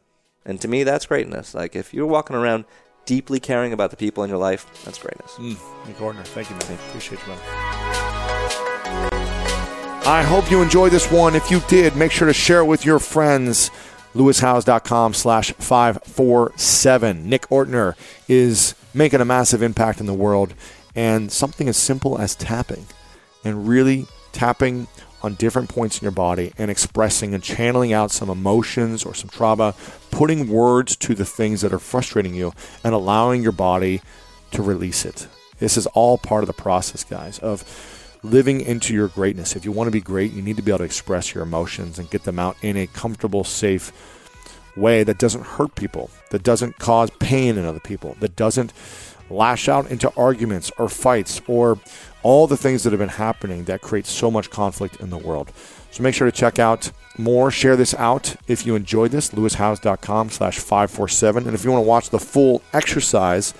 And to me that's greatness. Like if you're walking around deeply caring about the people in your life, that's greatness. Mm, Nick thank you, man. Appreciate you, man. I hope you enjoyed this one. If you did, make sure to share it with your friends. LewisHowes.com slash 547. Nick Ortner is making a massive impact in the world. And something as simple as tapping and really tapping on different points in your body and expressing and channeling out some emotions or some trauma, putting words to the things that are frustrating you, and allowing your body to release it. This is all part of the process, guys, of living into your greatness. If you want to be great, you need to be able to express your emotions and get them out in a comfortable, safe way that doesn't hurt people, that doesn't cause pain in other people, that doesn't lash out into arguments or fights or all the things that have been happening that create so much conflict in the world. So make sure to check out more. Share this out if you enjoyed this. LewisHowes.com slash 547. And if you want to watch the full exercise,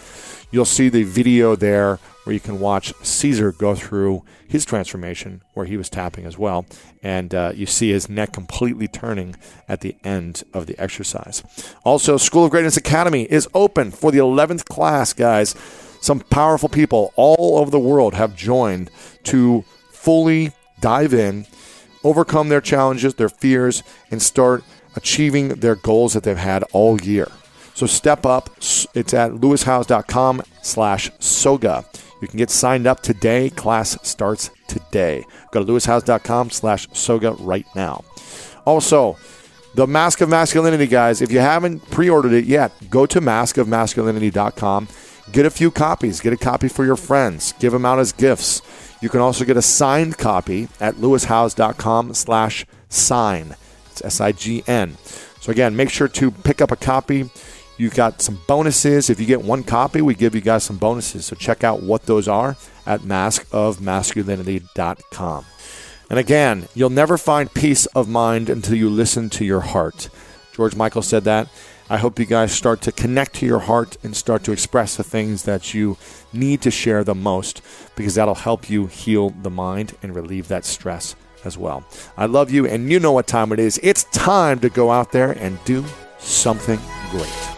you'll see the video there where you can watch Caesar go through his transformation, where he was tapping as well. And uh, you see his neck completely turning at the end of the exercise. Also, School of Greatness Academy is open for the 11th class, guys. Some powerful people all over the world have joined to fully dive in, overcome their challenges, their fears, and start achieving their goals that they've had all year. So step up. It's at lewishowes.com slash soga. You can get signed up today. Class starts today. Go to lewishowes.com slash soga right now. Also, the Mask of Masculinity, guys, if you haven't pre ordered it yet, go to maskofmasculinity.com. Get a few copies. Get a copy for your friends. Give them out as gifts. You can also get a signed copy at lewishowes.com slash sign. It's S I G N. So, again, make sure to pick up a copy. You got some bonuses. If you get one copy, we give you guys some bonuses. So check out what those are at maskofmasculinity.com. And again, you'll never find peace of mind until you listen to your heart. George Michael said that. I hope you guys start to connect to your heart and start to express the things that you need to share the most because that'll help you heal the mind and relieve that stress as well. I love you, and you know what time it is. It's time to go out there and do something great.